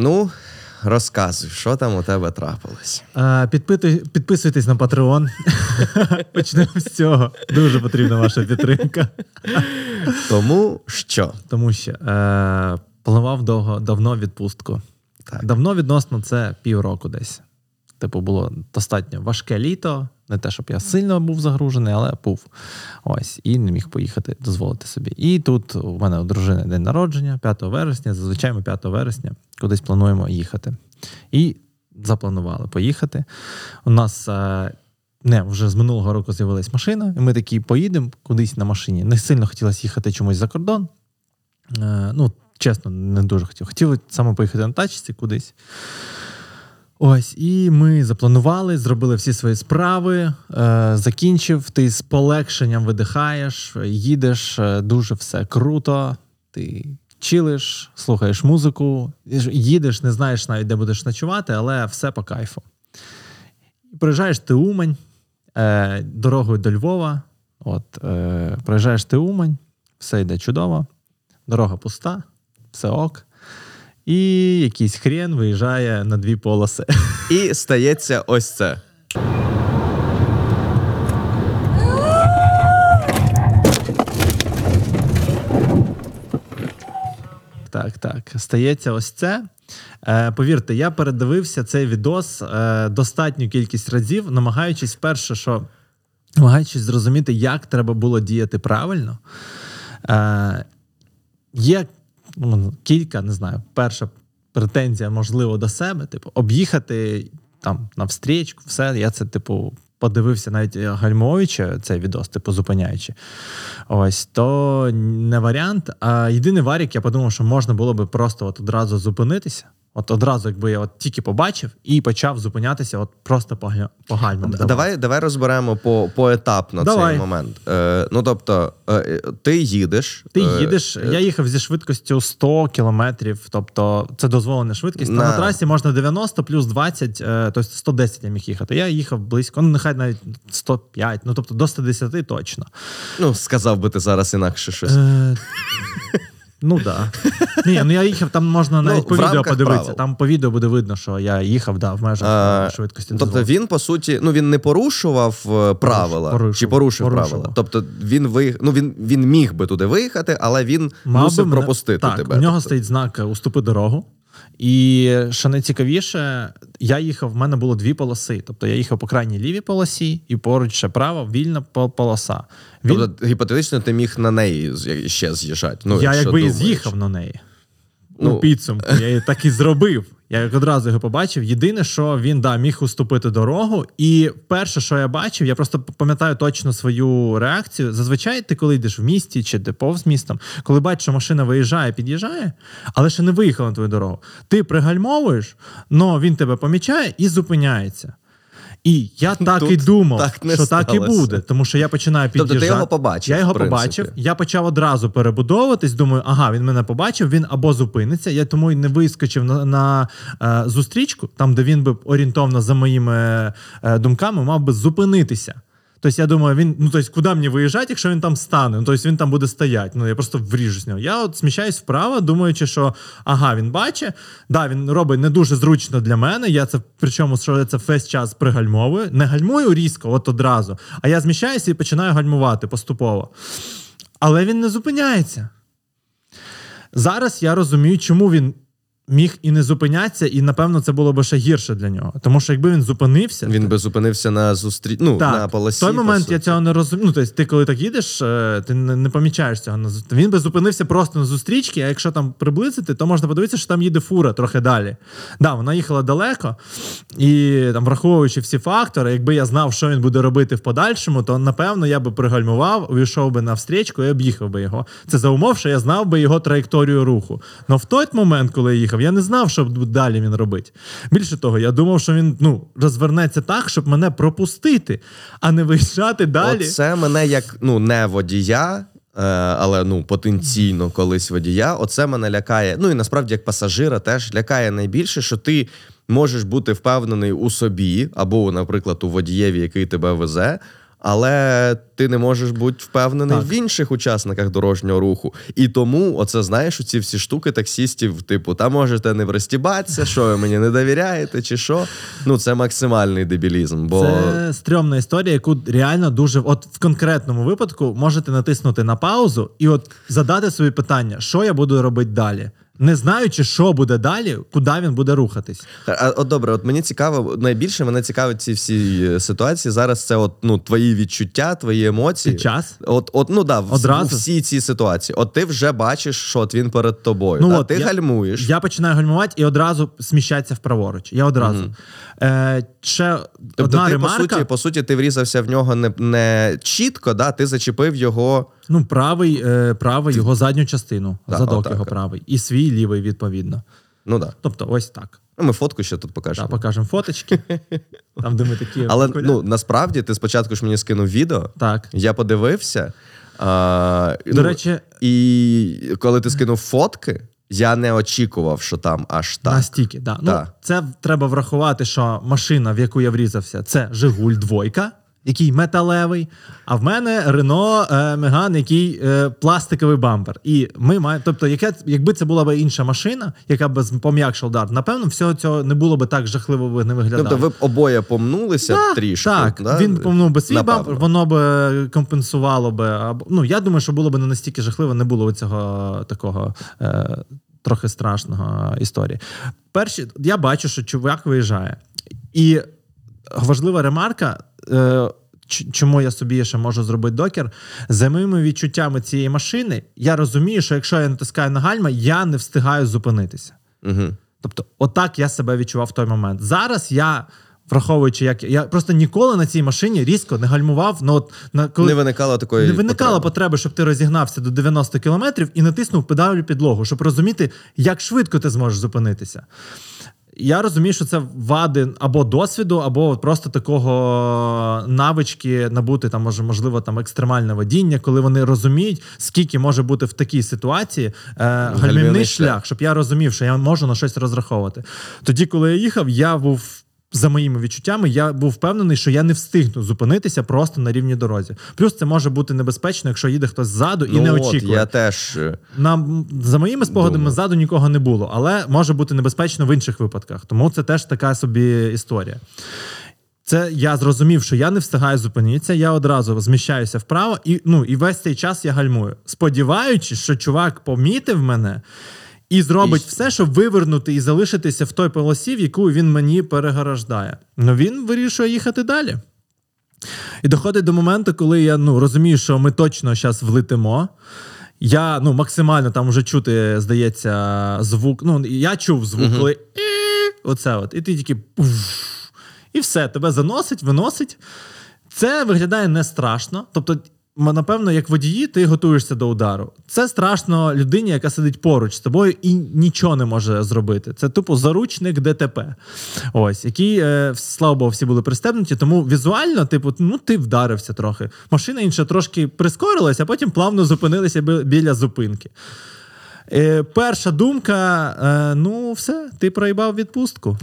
Ну, розказуй, що там у тебе трапилось. Підписуйтесь на Patreon. Почнемо з цього. Дуже потрібна ваша підтримка. Тому що? Тому що е, планував довго, давно відпустку. Так. Давно відносно це півроку десь. Типу, було достатньо важке літо. Не те, щоб я сильно був загружений, але був. Ось, і не міг поїхати, дозволити собі. І тут у мене у дружини день народження, 5 вересня. Зазвичай ми 5 вересня кудись плануємо їхати. І запланували поїхати. У нас е, не, вже з минулого року з'явилась машина, і ми такі поїдемо кудись на машині. Не сильно хотілося їхати чомусь за кордон. Е, ну, чесно, не дуже хотів. Хотіли саме поїхати на тачці кудись. Ось, і ми запланували, зробили всі свої справи, е, закінчив. Ти з полегшенням видихаєш, їдеш, е, дуже все круто. Ти чилиш, слухаєш музику, їдеш, не знаєш навіть, де будеш ночувати, але все по кайфу. Приїжджаєш ти Умань е, дорогою до Львова. От, е, Приїжджаєш ти Умань, все йде чудово, дорога пуста, все ок. І якийсь хрен виїжджає на дві полоси. І стається ось це. Так, так. Стається ось це. Е, Повірте, я передивився цей відос е, достатню кількість разів, намагаючись вперше, що намагаючись зрозуміти, як треба було діяти правильно. Е, Є ну, кілька, не знаю, перша претензія, можливо, до себе, типу, об'їхати там навстрічку, все. Я це, типу, подивився навіть гальмовича цей відос, типу, зупиняючи. Ось то не варіант. А єдиний варік, я подумав, що можна було би просто от одразу зупинитися. От одразу, якби я от тільки побачив і почав зупинятися, от просто по, по. Давай давай розберемо по поетапно давай. цей момент. Е, Ну тобто, е, ти їдеш. Ти е, їдеш. Е, я їхав зі швидкістю 100 кілометрів, тобто це дозволена швидкість. На, на трасі можна 90 плюс 20, е, тобто 110 я міг їхати. Я їхав близько, ну нехай навіть 105, ну тобто до 110 точно. Ну, сказав би ти зараз інакше щось. Е, Ну да. Ні, ну я їхав, там можна навіть ну, по відео подивитися. Правил. Там по відео буде видно, що я їхав да, в межах а, швидкості. Тобто дозволу. він, по суті, ну він не порушував е, правила порушував. чи порушив, порушував. правила. Тобто він виїх... ну, він, він міг би туди виїхати, але він Мав мусив би пропустити так, тебе. У нього тобто. стоїть знак Уступи дорогу. І що найцікавіше, я їхав, в мене було дві полоси. Тобто я їхав по крайній лівій полосі, і поруч ще права вільна полоса. Він... Тобто, гіпотетично, ти міг на неї ще з'їжджати. Ну, Я якби і з'їхав на неї. Ну, У підсумку. Я її так і зробив. Я одразу його побачив. Єдине, що він да, міг уступити дорогу. І перше, що я бачив, я просто пам'ятаю точно свою реакцію. Зазвичай ти, коли йдеш в місті чи де повз містом, коли бачиш, що машина виїжджає, під'їжджає, але ще не виїхала на твою дорогу. Ти пригальмовуєш, але він тебе помічає і зупиняється. І я так Тут і думав, так що сталося. так і буде, тому що я починаю під'їжджати. Тобто ти його побачив, Я його побачив. Я почав одразу перебудовуватись. Думаю, ага, він мене побачив. Він або зупиниться. Я тому й не вискочив на на е, зустрічку, там де він би орієнтовно за моїми е, думками мав би зупинитися. Тобто, я думаю, він, ну тобто, куди мені виїжджати, якщо він там стане? Ну, тобто він там буде стояти. Ну, я просто вріжу з нього. Я от сміщаюсь вправо, думаючи, що ага, він бачить. Да, він робить не дуже зручно для мене. Я це причому що я це весь час пригальмовую. Не гальмую різко, от одразу. А я зміщаюся і починаю гальмувати поступово. Але він не зупиняється. Зараз я розумію, чому він міг і не зупинятися, і напевно це було б ще гірше для нього. Тому що якби він зупинився, він то... би зупинився на зустрі... ну, так, на полосі. В той момент по я цього не розумію. Ну, тобто, ти коли так їдеш, е, ти не, не помічаєш цього. Він би зупинився просто на зустрічці, а якщо там приблизити, то можна подивитися, що там їде фура трохи далі. Да, вона їхала далеко, і там, враховуючи всі фактори, якби я знав, що він буде робити в подальшому, то напевно я би пригальмував, увійшов би на встрічку і об'їхав би його. Це за умов, що я знав би його траєкторію руху. Но в той момент, коли я їхав їхав. Я не знав, що далі він робить. Більше того, я думав, що він ну, розвернеться так, щоб мене пропустити, а не виїжджати далі. Це мене як ну, не водія. Е, але ну потенційно колись водія, оце мене лякає. Ну і насправді як пасажира теж лякає найбільше, що ти можеш бути впевнений у собі, або, наприклад, у водієві, який тебе везе, але ти не можеш бути впевнений Так. в інших учасниках дорожнього руху. І тому, оце знаєш, ці всі штуки таксістів, типу, та можете не вростібатися, що ви мені не довіряєте, чи що. Ну, це максимальний дебілізм. Бо Це стрьомна історія, яку реально дуже от в конкретному випадку можете натиснути на паузу і от задати собі питання, що я буду робити далі, не знаючи, що буде далі, куди він буде рухатись. А, от добре, от мені цікаво, найбільше мене цікавить ці всі е, ситуації. Зараз це от, ну, твої відчуття, твої емоції. Під час? От, от, ну да, в, Одразу? всі ці ситуації. От ти вже бачиш, що от він перед тобою. Ну, а от ти я- гальмуєш. Я починаю гальмувати і одразу сміщається вправоруч. Я одразу. Е, ще Тобто, одна ти, ремарка. по суті, по суті, ти врізався в нього не, не чітко, да? ти зачепив його. Ну, правий, е, правий його задню частину, Да, задок отак, його правий, і свій лівий відповідно. Ну да. Тобто, ось так. Ну, ми фотку ще тут Да, покажемо. покажемо фоточки. Там, де ми такі. Але ну, насправді ти спочатку ж мені скинув відео, так. я подивився. А, До ну, речі, І коли ти скинув фотки, я не очікував, що там аж так. Настільки, да. Ну, Так. це треба врахувати, що машина, в яку я врізався, це Жигуль двойка, який металевий. А в мене Рено е, Меган, який е, пластиковий бампер. І ми маємо, тобто, яке, якби це була б інша машина, яка б пом'якшила удар, напевно, всього цього не було б так жахливо не виглядало. Тобто ви б обоє помнулися Да, трішки. Так, да? він помнув би свій Напевно. бампер, воно би компенсувало би. Або, ну, я думаю, що було б не настільки жахливо, не було цього такого е, трохи страшного історії. Перші, я бачу, що чувак виїжджає. І важлива ремарка. Е, Чому я собі ще можу зробити докер? За моїми відчуттями цієї машини, я розумію, що якщо я натискаю на гальма, я не встигаю зупинитися. Угу. Тобто, отак я себе відчував в той момент. Зараз я, враховуючи, як я просто ніколи на цій машині різко не гальмував. Ну, от, на, коли Не виникало такої. не виникало потреби. потреби, щоб ти розігнався до 90 кілометрів і натиснув педалю підлогу, щоб розуміти, як швидко ти зможеш зупинитися. Я розумію, що це вади або досвіду, або просто такого навички набути там, може, можливо, там екстремальне водіння, коли вони розуміють, скільки може бути в такій ситуації е, гальмівний шлях. щоб я розумів, що я можу на щось розраховувати. Тоді, коли я їхав, я був. За моїми відчуттями, я був впевнений, що я не встигну зупинитися просто на рівній дорозі. Плюс це може бути небезпечно, якщо їде хтось ззаду і ну, не от, очікує. Я теж. е, Нам за моїми спогадами Думаю. ззаду нікого не було, але може бути небезпечно в інших випадках. Тому це теж така собі історія. Це я зрозумів, що я не встигаю зупинитися. Я одразу зміщаюся вправо, і ну і весь цей час я гальмую, сподіваючись, що чувак помітив мене. І зробить І- все, щоб вивернути і залишитися в той полосі, в яку він мені переграждає. Ну він вирішує їхати далі. І доходить до моменту, коли я ну, розумію, що ми точно зараз влетимо. Я ну, максимально там вже чути, здається, звук. Ну, я чув звук, коли оце от, і ти тільки і все, тебе заносить, виносить. Це виглядає не страшно. Тобто, напевно, як водії, ти готуєшся до удару. Це страшно людині, яка сидить поруч з тобою і нічого не може зробити. Це тупо заручник ДТП. Ось, який, е, слава Богу, всі були пристебнуті. Тому візуально, типу, ну ти вдарився трохи. Машина інша трошки прискорилася, а потім плавно зупинилися біля зупинки. Е, перша думка: е, ну, все, ти проїбав відпустку.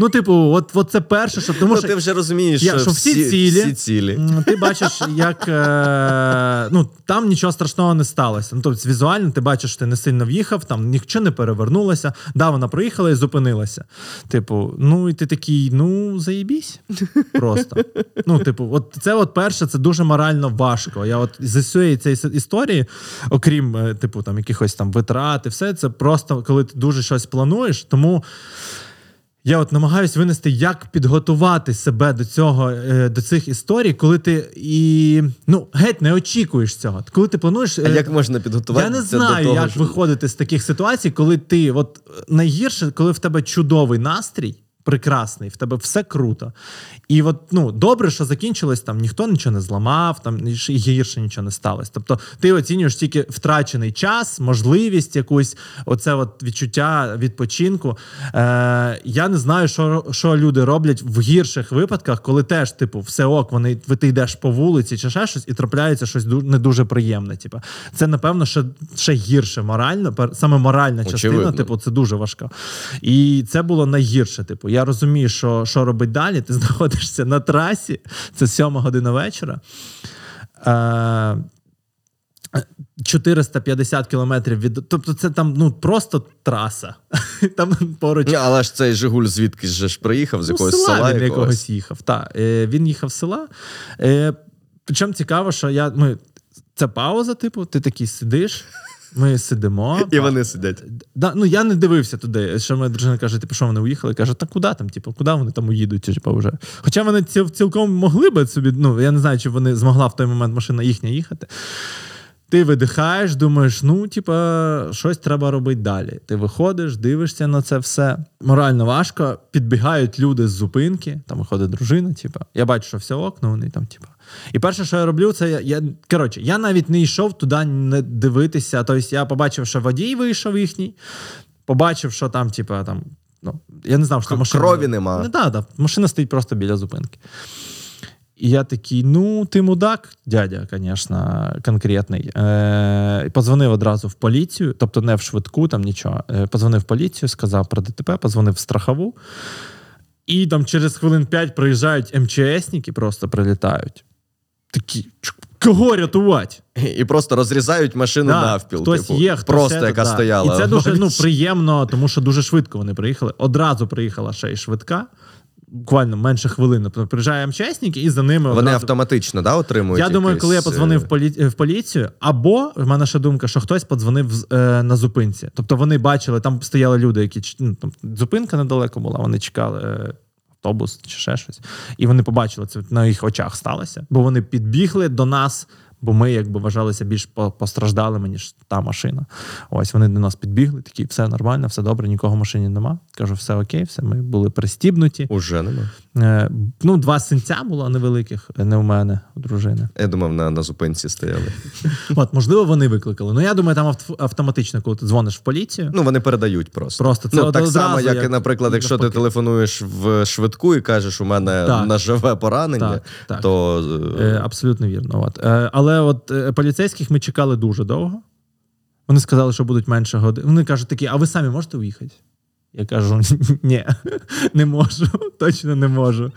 Ну, типу, от, от це перше, що тому ну, що ти вже розумієш, я- що, що всі всі, цілі. всі цілі. Ти бачиш, як е, ну, там нічого страшного не сталося. Ну, тобто, візуально ти бачиш, що ти не сильно в'їхав, там нічого не перевернулося. Да, вона проїхала і зупинилася. Типу, ну і ти такий, ну, заїбісь. Просто. Ну, типу, от це от перше, це дуже морально важко. Я от з усієї цієї історії, окрім, е, типу, там якихось там витрат і все, це просто коли ти дуже щось плануєш. Тому. Я от намагаюсь винести, як підготувати себе до цього, е, до цих історій, коли ти і ну геть не очікуєш цього. Коли ти плануєш, А е, як можна підготуватися я не до знаю, того, як що- виходити з таких ситуацій, коли ти от найгірше, коли в тебе чудовий настрій. Прекрасний, в тебе все круто. І от ну добре, що закінчилось там, ніхто нічого не зламав, там гірше нічого не сталося. Тобто ти оцінюєш тільки втрачений час, можливість якусь, оце от відчуття відпочинку. Е, я не знаю, що, що люди роблять в гірших випадках, коли теж, типу, все ок, вони ти йдеш по вулиці чи ще щось, і трапляється щось ду- не дуже приємне. Типу. Це, напевно, ще, ще гірше морально, саме моральна частина, Очевидно. типу, це дуже важко. І це було найгірше. Типу, я розумію, що що робить далі. Ти знаходишся на трасі, це сьома година вечора. Е, 450 кілометрів від. Тобто, це там ну просто траса. Там поруч. Ні, але ж цей Жигуль звідкись же ж приїхав, з Ну, якогось села села він якогось. якогось їхав. Так, е, він їхав з села. Е, причому цікаво, що я. Ми, це пауза, типу, ти такий сидиш. Ми сидимо. І вони сидять. Да, ну я не дивився туди. Що моя дружина каже: типу, що вони уїхали? Каже, та куди там? Типу, куди вони там уїдуть? Типу, вже. Хоча вони ціл, цілком могли би собі, ну я не знаю, чи вони змогла в той момент машина їхня їхати. Ти видихаєш, думаєш, ну, типа, щось треба робити далі. Ти виходиш, дивишся на це все. Морально важко. Підбігають люди з зупинки, там виходить дружина, типа. Я бачу, що все окно, вони там, типа. І перше, що я роблю, це я. я коротше, я навіть не йшов туди не дивитися. Тобто я побачив, що водій вийшов їхній, побачив, що там, типа, там. Ну, я не знав, що там машина. Крові нема. Не, да, да, машина стоїть просто біля зупинки. І я такий: ну, ти мудак, дядя, звісно, конкретний. Е, Позвонив одразу в поліцію, тобто не в швидку, там нічого. Е, Позвонив в поліцію, сказав про ДТП, позвонив в страхову. І там через хвилин 5 приїжджають МЧСники, просто прилітають. Такі, кого рятувати? І просто розрізають машину Да, навпіл. Хтось типу, є, хтось просто це, яка да. стояла. І це дуже ну, приємно, тому що дуже швидко вони приїхали. Одразу приїхала ще й швидка. Буквально менше хвилини. Приїжджає МЧСник і за ними Вони одразу... автоматично да, отримують. Я думаю, коли я подзвонив е, в, полі... в поліцію, або в мене ще думка, що хтось подзвонив е, на зупинці. Тобто вони бачили, там стояли люди, які ну, там, зупинка недалеко була, вони чекали е, автобус чи ще щось. І вони побачили це на їх очах сталося, бо вони підбігли до нас. Бо ми якби вважалися більш постраждалими, ніж та машина. Ось вони до нас підбігли, такі, все нормально, все добре, нікого в машині нема. Кажу, все окей, все, ми були пристібнуті. Уже нема. Е, ну, два синця було невеликих, не у мене, у дружини. Я думав, на, на зупинці стояли. От, можливо, вони викликали. Ну, я думаю, там авт- автоматично, коли ти дзвониш в поліцію. Ну, вони передають просто. Просто це ну, так одразу, само, як, як наприклад, якщо ти телефонуєш в швидку і кажеш, у мене Так. наживе поранення, Так, так. то е, Е, абсолютно вірно. От. Е, але от е, поліцейських ми чекали дуже довго. Вони сказали, що будуть менше годин. Вони кажуть такі, а ви самі можете уїхати? Я кажу, ні, не можу, точно не можу.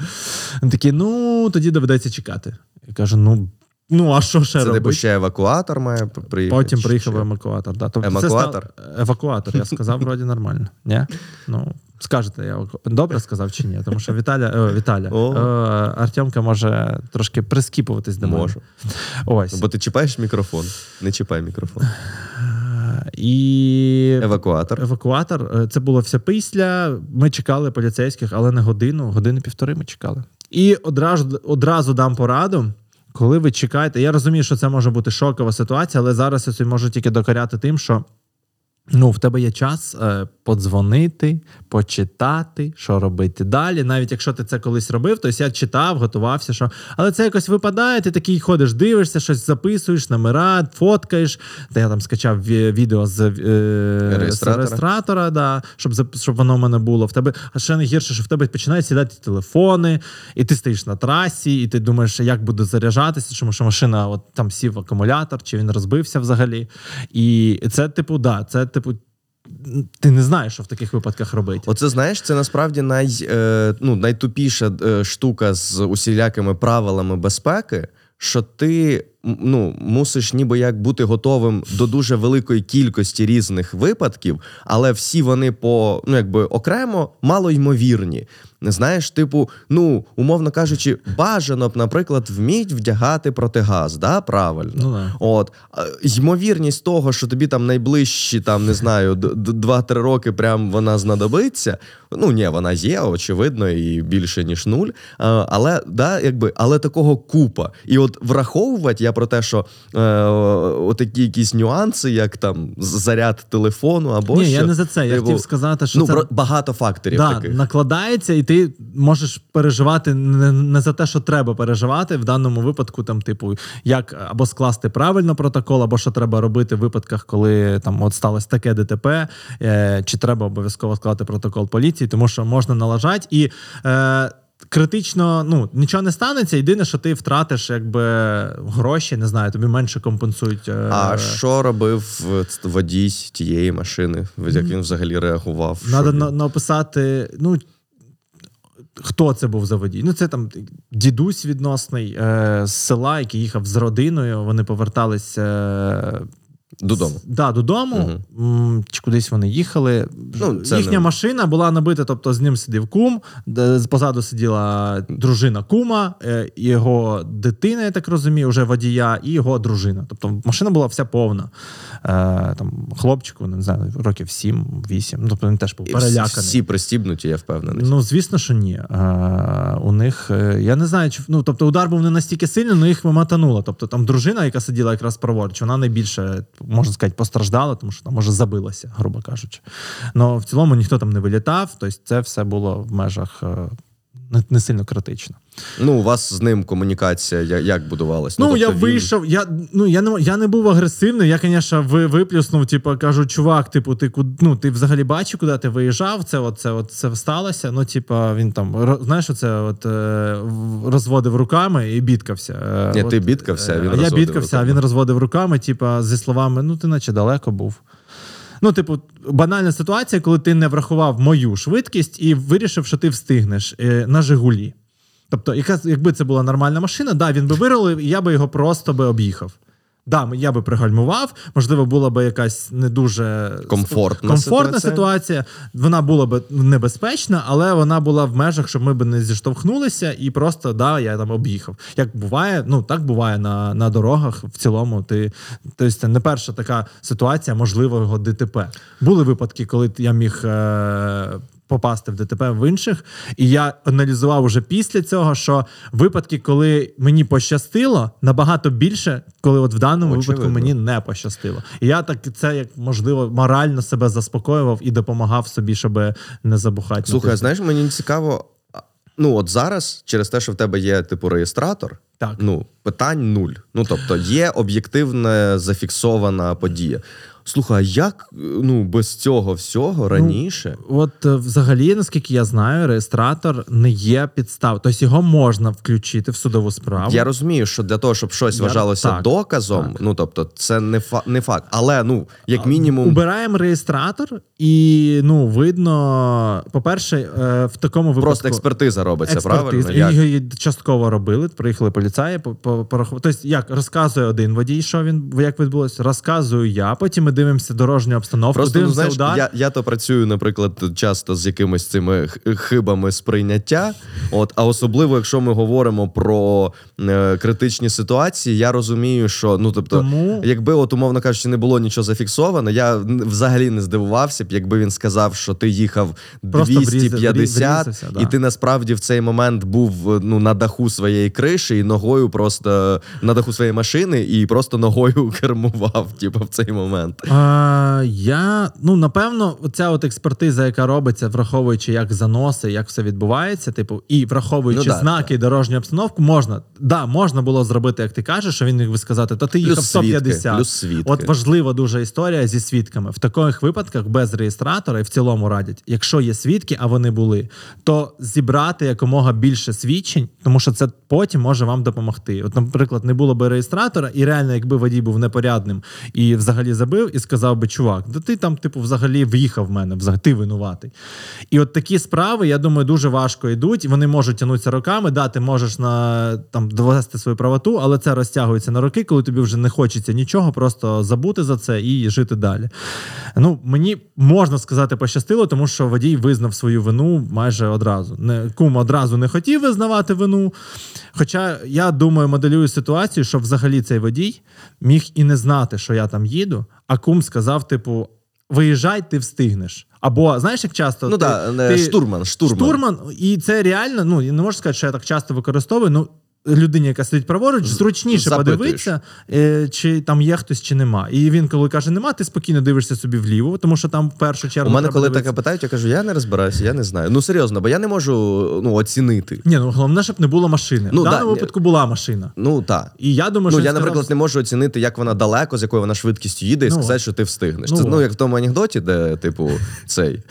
Вони такі, ну тоді доведеться чекати. Я кажу, ну, ну а що ще це типу робити? ще евакуатор має приїхати. Потім чи приїхав що? евакуатор. Да. Тобто? Це став... Евакуатор, я сказав, вроді нормально. Ні? Ну, скажете, я еваку- добре сказав чи ні? Тому що Віталя, о, Віталя О. е, Артемка може трошки прискіпуватись до мене. Можу. Ось. Бо ти чіпаєш мікрофон. Не чіпай мікрофон. І Евакуатор. евакуатор. е, Це було все після. Ми чекали поліцейських, але не годину, години півтори ми чекали. І одразу, одразу дам пораду. Коли ви чекаєте, я розумію, що це може бути шокова ситуація, але зараз я собі можу тільки докоряти тим, що ну, в тебе є час е, подзвонити, почитати, що робити далі. Навіть якщо ти це колись робив, то я читав, готувався, що. Але це якось випадає, ти такий ходиш, дивишся, щось записуєш, номера, фоткаєш. Та я там скачав відео з, е, з Реєстратора. реєстратора, да, щоб, щоб воно в мене було. В тебе, а ще не гірше, що в тебе починають сідати телефони, і ти стоїш на трасі, і ти думаєш, як буде заряджатися, тому що машина от там сів акумулятор, чи він розбився взагалі. І це, типу, да, це, типу, ти не знаєш, що в таких випадках робити. Оце знаєш, це насправді най, е, ну, найтупіша е, штука з усілякими правилами безпеки, що ти ну, мусиш ніби як бути готовим до дуже великої кількості різних випадків, але всі вони по ну якби окремо малоймовірні. Знаєш, типу, ну, умовно кажучи, бажано б, наприклад, вміть вдягати протигаз, да, правильно. Ну, да. От ймовірність того, що тобі там найближчі, там не знаю, д- д- 2-3 роки прям вона знадобиться. Ну ні, вона є, очевидно, і більше ніж нуль. Але да, якби, але такого купа. І от враховувати я про те, що е, отакі якісь нюанси, як там заряд телефону або Ні, що, я не за це. Я типу, хотів сказати, що ну, це про- багато факторів да, таких. накладається, і ти можеш переживати не, не за те, що треба переживати в даному випадку, там, типу, як або скласти правильно протокол, або що треба робити в випадках, коли там от сталося таке ДТП, е, чи треба обов'язково склати протокол поліції, тому що можна налажати і. Е, Критично, ну нічого не станеться. Єдине, що ти втратиш якби гроші, не знаю, тобі менше компенсують. е, А що робив е, водій тієї машини? Як він взагалі реагував? Надо на, написати. Ну Хто це був за водій? Ну, це там дідусь відносний е, з села, який їхав з родиною. Вони повертались Додому. Да, додому. М, Чи кудись вони їхали. Ну, це Їхня не- машина була набита, тобто з ним сидів кум, позаду сиділа дружина кума, е, його дитина, я так розумію, вже водія, і його дружина. Тобто машина була вся повна. Е, Там, хлопчику, не знаю, років 7-8. Ну, тобто він теж був переляканий. Всі пристібнуті, я впевнений. Ну, звісно, що ні. Е, у них, я не знаю, чи ну, тобто удар був не настільки сильний, але їх вимотануло. Тобто там дружина, яка сиділа якраз праворуч, вона найбільше, можна сказати, постраждала, тому що там може забилася, грубо кажучи. Ну, в цілому ніхто там не вилітав, тобто це все було в межах е, не, не сильно критично. Ну, у вас з ним комунікація я- як будувалась? Ну, тобто я він- вийшов, я, ну, я, не, я не був агресивний, я, звісно, виплюснув, типу, кажу, чувак, типу, ти куд- ну, ти взагалі бачив, куди ти виїжджав, це, от, це, от, це сталося. Ну, типу, він там, знаєш, оце от, е, розводив руками і бідкався. Е, Ні, от, ти бідкався, а він е, Я бідкався, а руками. він розводив руками, типу, зі словами, ну, ти наче далеко був. Ну, типу, банальна ситуація, коли ти не врахував мою швидкість і вирішив, що ти встигнеш е, на Жигулі. Тобто, якби це була нормальна машина, да, він би вирулив, і я би його просто би об'їхав. Да, я би пригальмував, можливо, була б якась не дуже Комфортна комфортна ситуація. ситуація. Вона була б небезпечна, але вона була в межах, щоб ми б не зіштовхнулися, і просто да, я там об'їхав. Як буває, ну так буває на, на дорогах. В цілому, ти тобто це не перша така ситуація можливого ДТП. Були випадки, коли я міг. Е- Попасти в ДТП в інших, і я аналізував уже після цього, що випадки, коли мені пощастило, набагато більше, коли от в даному Очевидно. випадку мені не пощастило. І я так це як можливо морально себе заспокоював і допомагав собі, щоб не забухати. Слухай, знаєш, мені цікаво. Ну, от зараз, через те, що в тебе є типу реєстратор, Так. ну, питань нуль. Ну, тобто, є об'єктивна зафіксована подія. Слухай, а як ну, без цього всього раніше? От е, взагалі, наскільки я знаю, реєстратор не є підстав. Тобто його можна включити в судову справу. Я розумію, що для того, щоб щось Я- вважалося так, доказом, так. ну тобто, це не фа- не факт. Але ну, як мінімум, Убираємо реєстратор, і ну видно, по-перше, е, в такому випадку просто експертиза робиться, експертиза. правильно? Як? Її частково робили. Приїхали поліцаї, по- по- порахували. Тобто, як розказує один водій, що він як відбулося, розказую я. Потім ми дивимося дорожню обстановку, Просто ну, дивимося знаєш, удар. я, я то працюю, наприклад, часто з якимись цими хибами сприйняття. От, а особливо, якщо ми говоримо про е, критичні ситуації, я розумію, що ну тобто, Тому- якби, от, умовно кажучи, не було нічого зафіксовано, я взагалі не здивувався б, якби він сказав, що ти їхав Просто врізав- 250, врізався, да. і ти насправді в цей момент був ну на даху своєї криші і ногою просто на даху своєї машини, і просто ногою кермував, типу, в цей момент. А, я ну напевно, ця от експертиза, яка робиться, враховуючи як заноси, як все відбувається, типу, і враховуючи Ну да, знаки і дорожню обстановку, можна да, можна було зробити, як ти кажеш, що він міг би сказати, та ти їхав Плюс свідки, 150. плюс свідки. От важлива дуже історія зі свідками. В таких випадках без реєстратора і в цілому радять, якщо є свідки, а вони були, то зібрати якомога більше свідчень, тому що це потім може вам допомогти. От, наприклад, не було би реєстратора, і реально, якби водій був непорядним і взагалі забив, і сказав би, чувак, да ти там, типу, взагалі в'їхав в мене, взагалі ти винуватий. І от такі справи, я думаю, дуже важко йдуть. Вони можуть тягнутися роками. Да, ти можеш на там довести свою правоту, але це розтягується на роки, коли тобі вже не хочеться нічого, просто забути за це і жити далі. Ну, мені можна сказати, пощастило, тому що водій визнав свою вину майже одразу. Не кум одразу не хотів визнавати вину. Хоча я думаю, моделюю ситуацію, що взагалі цей водій міг і не знати, що я там їду, а кум сказав, типу. Виїжджай, ти встигнеш. Або знаєш, як часто Ну ти, да, не, штурман, штурман. штурман, і це реально. Ну я не можу сказати, що я так часто використовую. Ну людині, яка сидить праворуч, зручніше запитуєш. подивитися, е, чи там є хтось, чи нема. І він, коли каже, нема, ти спокійно дивишся собі вліво, тому що там в першу чергу. У мене, коли дивитися. таке питають, я кажу, я не розбираюся, я не знаю. Ну серйозно, бо я не можу ну, оцінити. Ні, ну головне, щоб не було машини. Ну, в да, даному ні. випадку була машина. Ну так. І я думаю, Ну, що я, наприклад, не можу оцінити, як вона далеко, з якою вона швидкістю їде, і Ну, сказати, що ти встигнеш. ну, Це ну, як в тому анекдоті, де, типу, цей.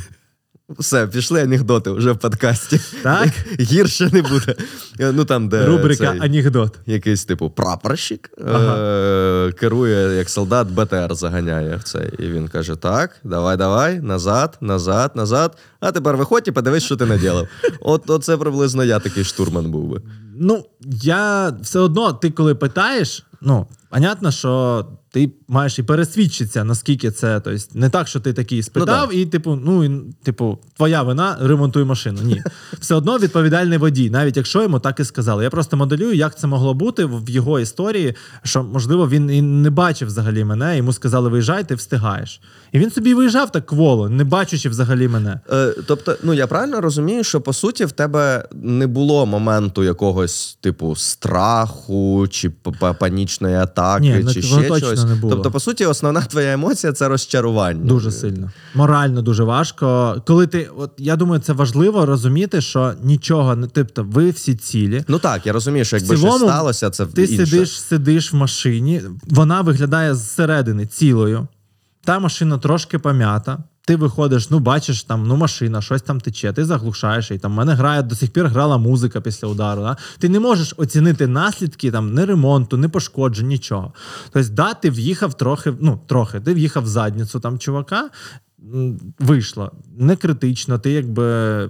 Все, пішли анекдоти вже в подкасті. Так? Гірше не буде. Ну там, де Рубрика цей, анекдот. якийсь типу прапорщик Ага. е- керує як солдат, БТР заганяє в цей. І він каже: Так, давай, давай, назад, назад, назад. А тепер виходь і подивись, що ти наділав. От оце приблизно я такий штурман був би. Ну, я все одно, ти коли питаєш, ну, понятно, що ти маєш і пересвідчитися, наскільки це. Тобто, не так, що ти такий спитав, і, типу, ну, і, типу, твоя вина, ремонтуй машину. Ні. Все одно відповідальний водій, навіть якщо йому так і сказали. Я просто моделюю, як це могло бути в його історії, що, можливо, він і не бачив взагалі мене, йому сказали, виїжджай, ти встигаєш. І він собі виїжджав так кволо, не бачачи взагалі мене. Е, тобто, ну я правильно розумію, що по суті в тебе не було моменту якогось типу страху чи панічної атаки, Ні, ну, чи воно ще точно щось. Не було. Тобто, по суті, основна твоя емоція це розчарування. Дуже сильно. Морально дуже важко. Коли ти, от я думаю, це важливо розуміти, що нічого не тобто, ви всі цілі. Ну так, я розумію, що якби В щось сталося, це Ти інше. сидиш, сидиш в машині, вона виглядає зсередини цілою. Та машина трошки пом'ята. Ти виходиш, ну бачиш, там ну машина, щось там тече, ти заглушаєш, і там в мене грає до сих пір грала музика після удару. Да? Ти не можеш оцінити наслідки там не ремонту, не пошкоджень, нічого. Тобто, да, ти в'їхав трохи, ну трохи, ти в'їхав в задницю там чувака, вийшло не критично, ти якби.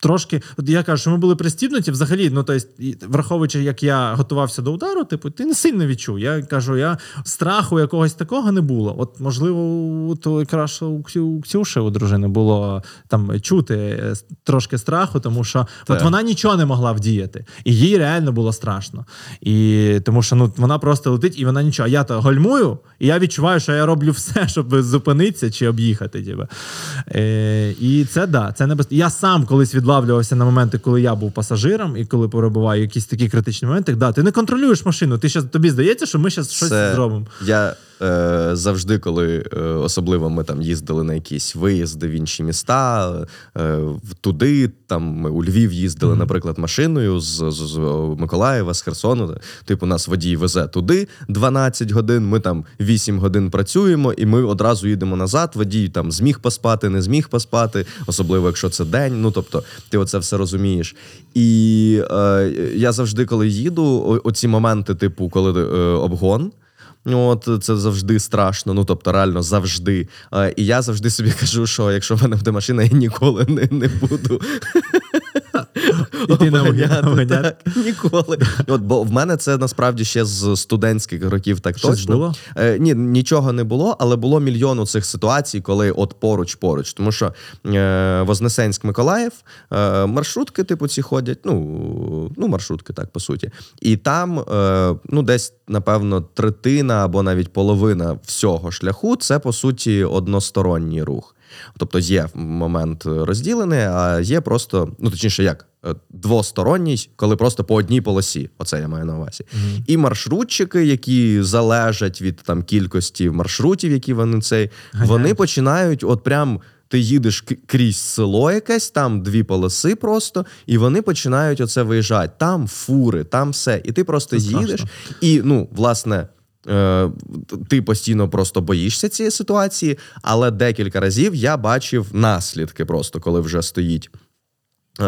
Трошки, от я кажу, що ми були пристібнуті взагалі. Ну тобто, враховуючи, як я готувався до удару, типу, ти не сильно відчув. Я кажу, я страху якогось такого не було. От, можливо, то якраз у Ксю- у Ксюші у дружини було там чути е, трошки страху, тому що от вона нічого не могла вдіяти, і їй реально було страшно. І тому що ну вона просто летить, і вона нічого. Я то гальмую, і я відчуваю, що я роблю все, щоб зупинитися чи об'їхати. Типу. Е, і це да, це небез... Я сам колись відлавлювався на моменти, коли я був пасажиром, і коли перебуваю якісь такі критичні моменти. Да, ти не контролюєш машину. Ти щас, тобі здається, що ми зараз щось зробимо. Я е, завжди, коли е, особливо ми там їздили на якісь виїзди в інші міста, е, туди, там ми у Львів їздили, наприклад, машиною з, з, з Миколаєва, з Херсону. Типу, нас водій везе туди 12 годин, ми там 8 годин працюємо, і ми одразу їдемо назад. Водій там зміг поспати, не зміг поспати, особливо якщо це день. Ну тобто, ти оце все розумієш. І е, я завжди, коли їду, оці моменти, типу, коли е, обгон. От це завжди страшно. Ну тобто, реально завжди. Е, І я завжди собі кажу, що якщо в мене буде машина, я ніколи не, не буду. Іти на обганяти, Ніколи. От, бо в мене це насправді ще з студентських років так Щось точно. було? Е, ні, нічого не було, але було мільйон цих ситуацій, коли от поруч поруч. Тому що е, Вознесенськ Миколаїв, е, маршрутки, типу, ці ходять. Ну, ну, маршрутки, так, по суті. І там, е, ну, десь, напевно, третина або навіть половина всього шляху це, по суті, односторонній рух. Тобто є момент розділений, а є просто, ну точніше, як е, двосторонній, коли просто по одній полосі. Оце я маю на увазі. І маршрутчики, які залежать від там кількості маршрутів, які вони цей, Ганяють. вони починають, от прям. Ти їдеш крізь село якесь, там дві полоси просто, і вони починають оце виїжджати. Там фури, там все. І ти просто Це страшно. їдеш. І ну, власне, ти постійно просто боїшся цієї ситуації, але декілька разів я бачив наслідки, просто коли вже стоїть. Е,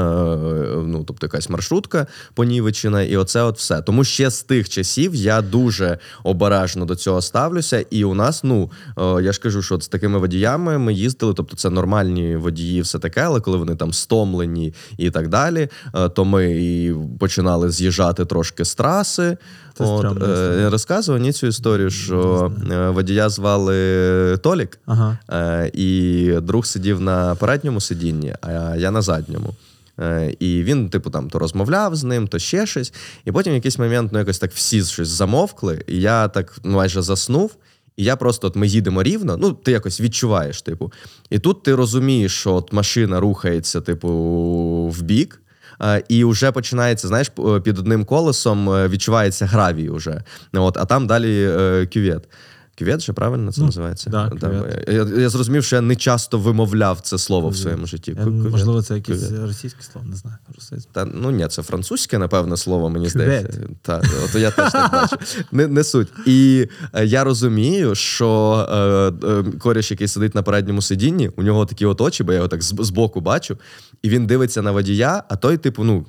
ну, тобто якась маршрутка понівечена, і оце от все. Тому ще з тих часів я дуже обережно до цього ставлюся. І у нас, ну е, я ж кажу, що з такими водіями ми їздили, тобто це нормальні водії, все таке, але коли вони там стомлені і так далі, е, то ми і починали з'їжджати трошки з траси. Це От, е, розказував цю історію, що водія звали Толік. Ага. Е, і друг сидів на передньому сидінні, а я на задньому. Е, І він, типу, там то розмовляв з ним, то ще щось. І потім в якийсь момент ну, якось так всі щось замовкли, і я так ну, майже заснув. І я просто, от ми їдемо рівно, ну ти якось відчуваєш, типу. І тут ти розумієш, що от машина рухається, типу, в бік. Е, І вже починається, знаєш, п- під одним колесом е, відчувається гравій уже. От, а там далі е, кювет. Кювет же правильно це Ну, називається? да, Да, кювет. я, я зрозумів, що я не часто вимовляв це слово в своєму житті. Я, можливо, це якесь Кювет. російське слово, не знаю. Російське. Та ну ні, це французьке, напевно, слово, мені Кювет. здається. Та, от я теж так бачу. Не, не суть. І е, я розумію, що е, е, коріш, який сидить на передньому сидінні, у нього такі от очі, бо я його так з- збоку бачу, і він дивиться на водія, а той, типу, ну,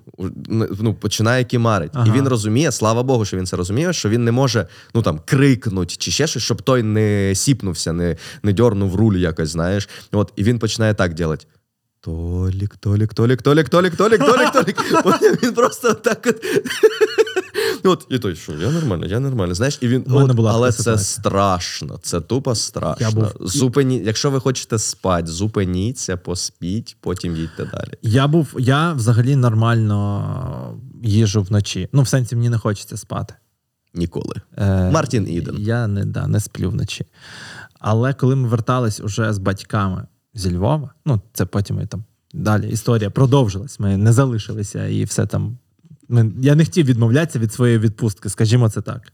ну починає кімарить. Ага. І він розуміє, слава Богу, що він це розуміє, що він не може ну там крикнуть чи ще щось, щоб той не сіпнувся, не, не дьорнув руль якось, знаєш. От, і він починає так робити. Толік, Толік, Толік, Толік, Толік, Толік, Толік, Толік. Він просто так от. От, і той, що я нормально, я нормально. Знаєш, і він от, була але це ситуація. страшно. Це тупо страшно. Я був- Зупині... Якщо ви хочете спати, зупиніться, поспіть, потім їдьте далі. Я був, я взагалі нормально їжу вночі. Ну, в сенсі, мені не хочеться спати. Ніколи. Е, Мартін Іден. Я не, да, не сплю вночі. Але коли ми вертались уже з батьками зі Львова, ну це потім ми там далі історія продовжилась. Ми не залишилися і все там. Ми, я не хотів відмовлятися від своєї відпустки, скажімо це так.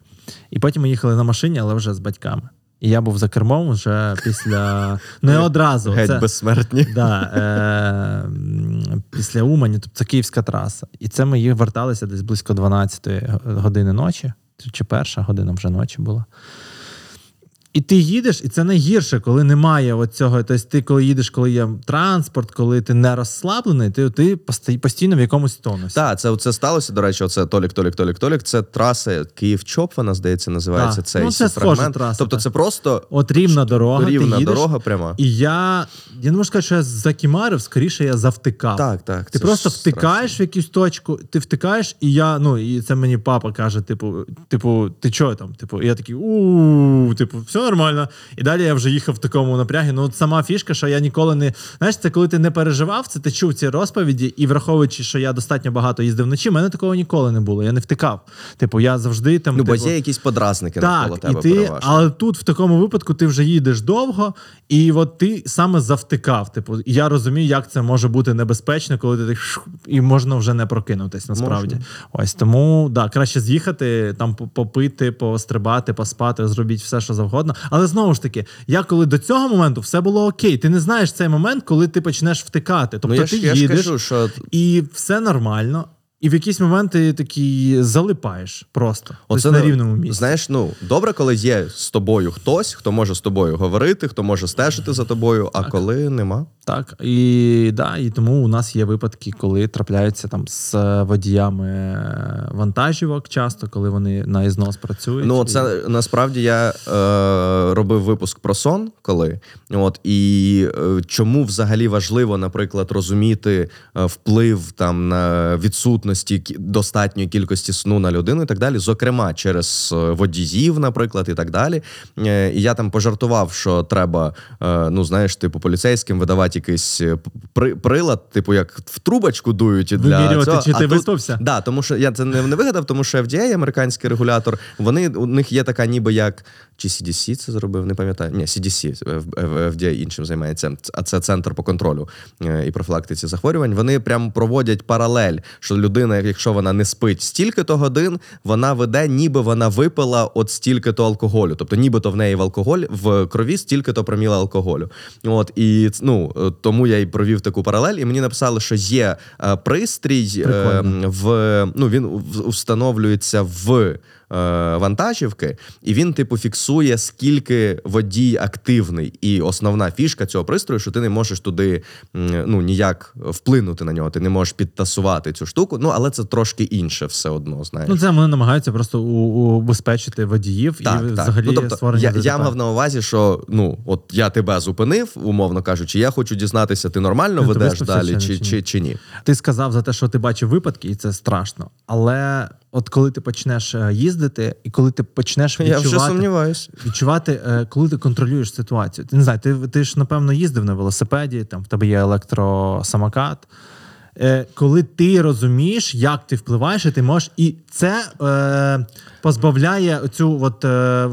І потім ми їхали на машині, але вже з батьками. І я був за кермом вже після не одразу. Геть Це- безсмертні. Да, е, після Умані, тобто це київська траса. І це ми їх верталися десь близько 12 години ночі, чи перша година вже ночі була. І ти їдеш, і це найгірше, коли немає оцього. Тобто, ти коли їдеш, коли є транспорт, коли ти не розслаблений, ти, ти постійно в якомусь тонусі. Так, це, це сталося. До речі, оце Толік, Толік, Толік, Толік. Це траса Київ-Чоп, вона здається, називається Так. цей Ну, це фрагмент. траса, тобто, це просто От рівна дорога, рівна ти їдеш, дорога пряма. І я, я не можу сказати, що я закімарив, скоріше я завтикав. Так, так. Ти просто втикаєш в якусь точку, ти втикаєш, і я, ну, і це мені папа каже: типу, типу, ти чого там? Типу, і я такий, у типу, все нормально. І далі я вже їхав в такому напрягі. Ну, от сама фішка, що я ніколи не. Знаєш, це коли ти не переживав, це ти чув ці розповіді, і враховуючи, що я достатньо багато їздив вночі, в мене такого ніколи не було. Я не втикав. Типу, я завжди там. Ну, бо типу, є якісь подразники навколо так, і тебе ти, переважно. але тут в такому випадку ти вже їдеш довго, і от ти саме завтикав. Типу, і я розумію, як це може бути небезпечно, коли ти так шух, і можна вже не прокинутись насправді. Ось тому да, краще з'їхати, там попити, пострибати, поспати, зробіть все, що завгодно. Але знову ж таки, я коли до цього моменту все було окей. Ти не знаєш цей момент, коли ти почнеш втикати. Тобто ну, я ти ж, я ж їдеш кажу, що і все нормально. І в якісь моменти такий залипаєш просто Оце на рівному місці. Знаєш, ну добре, коли є з тобою хтось, хто може з тобою говорити, хто може стежити за тобою, а коли нема. Так, і да, і тому у нас є випадки, коли трапляються там з водіями вантажівок, часто, коли вони на ізнос працюють. Ну, І- це насправді я е, робив випуск про сон, коли от і е, чому взагалі важливо, наприклад, розуміти е, вплив там на відсутності кі- достатньої кількості сну на людину і так далі, зокрема через е, водіїв, наприклад, і так далі. Е, і я там пожартував, що треба, е, ну знаєш, типу поліцейським видавати якийсь при, прилад, типу як в трубочку дують для Вимірювати, цього. чи а ти тут- виспався? Да, тому що я це не, не вигадав, тому що FDA, американський регулятор, вони у них є така, ніби як чи CDC це зробив, не пам'ятаю. Ні, CDC, е, в- FDA іншим займається. А це центр по контролю е, і профілактиці захворювань. Вони прям проводять паралель, що людина, якщо вона не спить стільки-то годин, вона веде, ніби вона випила от стільки-то алкоголю. Тобто, нібито в неї в алкоголь в крові стільки-то проміла алкоголю. От і ну е, тому я й провів таку паралель, і мені написали, що є е, пристрій е, Прикольно. в ну він встановлюється в. Е, Вантажівки, і він, типу, фіксує, скільки водій активний. І основна фішка цього пристрою, що ти не можеш туди ну, ніяк вплинути на нього, ти не можеш підтасувати цю штуку. Ну, але це трошки інше все одно. Знаєш. Ну, це вони намагаються просто убезпечити водіїв і взагалі Ну, тобто, створення я, я мав на увазі, що ну от я тебе зупинив, умовно кажучи, я хочу дізнатися, ти нормально Ну, ведеш далі, чи чи, чи, чи ні. Ти сказав за те, що ти бачив випадки, і це страшно. Але от коли ти почнеш е, їздити, і коли ти почнеш Я відчувати, вже сумніваюсь. відчувати, е, коли ти контролюєш ситуацію. Ти не знаю, ти, ти ж напевно їздив на велосипеді, там в тебе є електросамокат. Е, коли ти розумієш, як ти впливаєш, і ти можеш, і це е, позбавляє цю от, е,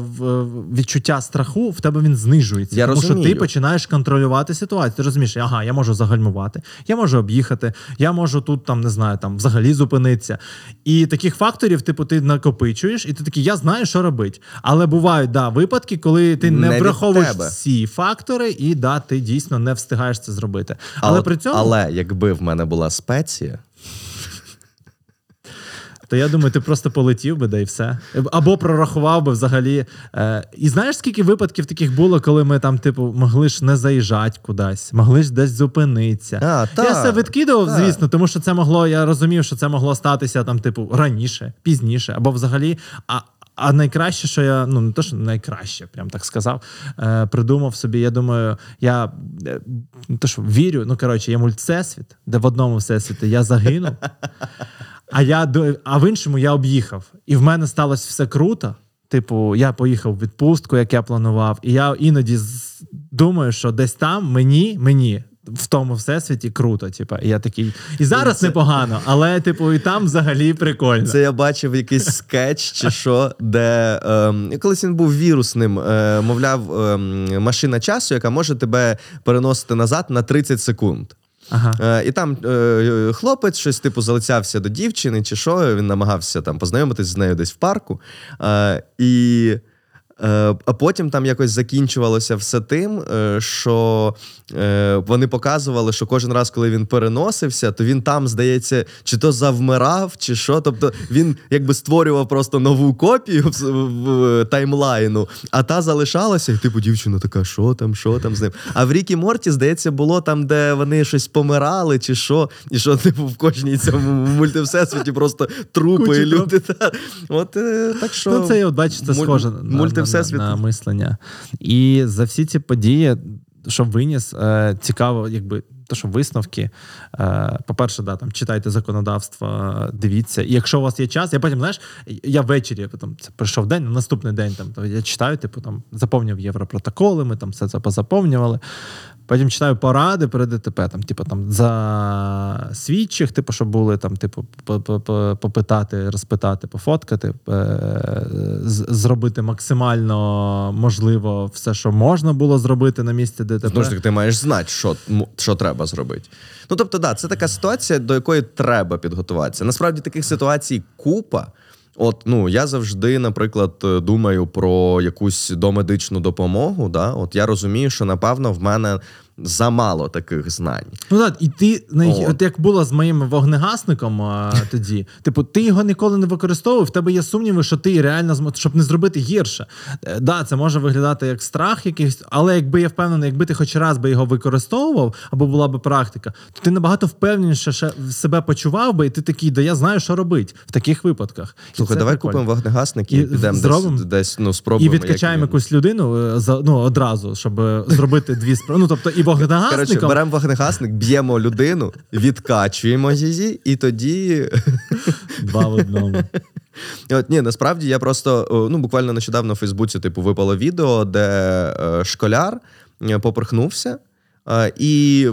відчуття страху, в тебе він знижується. Я тому що ти починаєш контролювати ситуацію. Ти розумієш, ага, я можу загальмувати, я можу об'їхати, я можу тут там не знаю, там взагалі зупинитися. І таких факторів, типу, ти накопичуєш, і ти такий, я знаю, що робити. Але бувають да, випадки, коли ти не, Не враховуєш всі фактори, і да, ти дійсно не встигаєш це зробити. Але, Але, при цьому, але якби в мене була спеція, то я думаю, ти просто полетів би, да і все. Або прорахував би взагалі. Е, і знаєш, скільки випадків таких було, коли ми там, типу, могли ж не заїжджати кудись, могли ж десь зупинитися. А, я та, все відкидував, та. звісно, тому що це могло, я розумів, що це могло статися там, типу, раніше, пізніше, або взагалі. А, а найкраще, що я, ну не то, що найкраще, прям так сказав, е, придумав собі. Я думаю, я е, не то, що вірю, ну коротше, є мультсесвіт, де в одному всесвіті я загинув. А я а в іншому я об'їхав. І в мене сталося все круто. Типу, я поїхав в відпустку, як я планував, і я іноді думаю, що десь там мені, мені. В тому всесвіті круто, типу. І я такий. І зараз Це- непогано, але, типу, і там взагалі прикольно. Це я бачив якийсь скетч чи що, де ем, колись він був вірусним, е, мовляв, ем, машина часу, яка може тебе переносити назад на 30 секунд. Ага. Е, і там е, хлопець щось типу залицявся до дівчини, чи що, він намагався там познайомитись з нею десь в парку. Е, і, е, а потім там якось закінчувалося все тим, е, що е, вони показували, що кожен раз, коли він переносився, то він там, здається, чи то завмирав, чи що. Тобто він якби створював просто нову копію таймлайну, а та залишалася, і типу дівчина така, що там, що там з ним. А в Рікі Морті, здається, було там, де вони щось помирали, чи що, і що, типу, в кожній цьому мультивсесвіті просто трупи і люди. Та, от е, так що. Ну, це, бачите, схоже на, мультивсесвіт. на, мислення. І за всі ці події, що виніс, е, цікаво, якби. То, що висновки, е, по-перше, да, там читайте законодавство, дивіться. І якщо у вас є час, я потім, знаєш, я ввечері потім це прийшов день, на наступний день там то я читаю, типу там заповнював європротоколи, ми там все це позаповнювали. Потім читаю поради перед ДТП, там, типу, там за свідчих, типу, щоб були там, типу, по- по- по- попитати, розпитати, пофоткати, е, зробити максимально можливо все, що можна було зробити на місці ДТП. Ж таки, ти маєш знати, що, що треба зробити. Ну тобто, да, це така ситуація, до якої треба підготуватися. Насправді таких ситуацій купа. От, ну я завжди, наприклад, е, думаю про якусь домедичну допомогу. Да? От я розумію, що напевно в мене замало таких знань. Ну так, і ти О. от як було з моїм вогнегасником а, тоді, типу, ти його ніколи не використовував. В тебе є сумніви, що ти реально змо- щоб не зробити гірше. Е, Да, це може виглядати як страх якийсь, але якби я впевнений, якби ти хоч раз би його використовував, або була би практика, то ти набагато впевненіше ще себе почував би, і ти такий, да я знаю, що робити в таких випадках. Слухай, давай прикольно. купимо вогнегасник і, І підемо зробимо- десь, десь ну, І відкачаємо як якусь людину е, за ну одразу, щоб е, зробити дві справи. Ну тобто і Коротше, вогнегасником. беремо вогнегасник, б'ємо людину, відкачуємо її, і тоді Два в одному. От, ні, насправді я просто ну буквально нещодавно в Фейсбуці типу випало відео, де е, школяр е, поперхнувся. Е, І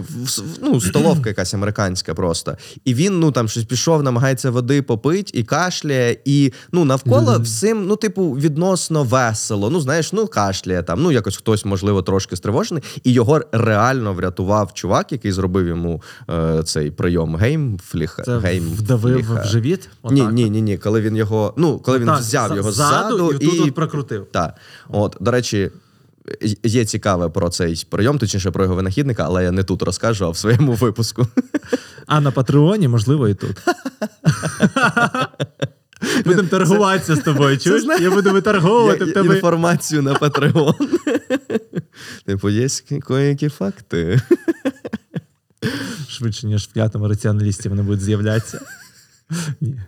ну, столовка якась американська просто. І він ну там щось пішов, намагається води попити і кашляє. І ну навколо всім, ну, типу, відносно весело. Ну, знаєш, ну кашляє там. Ну, якось хтось, можливо, трошки стривожений. І його реально врятував чувак, який зробив йому е, цей прийом геймфліха. Це геймфліха. вдавив в живіт. Ні, ні, ні, ні. Коли він його, ну коли він Так, взяв за- його ззаду ззаду і тут прокрутив. Так. От, до речі, є цікаве про цей прийом, точніше про його винахідника, але я не тут розкажу, а в своєму випуску. А на Патреоні, можливо, і тут. Будемо торгуватися з тобою. Чуєш? Я буду виторговувати в тебе. Інформацію на Patreon. Типу, є які факти. Швидше, ніж в п'ятому раціоналісті вони будуть з'являтися. Ні.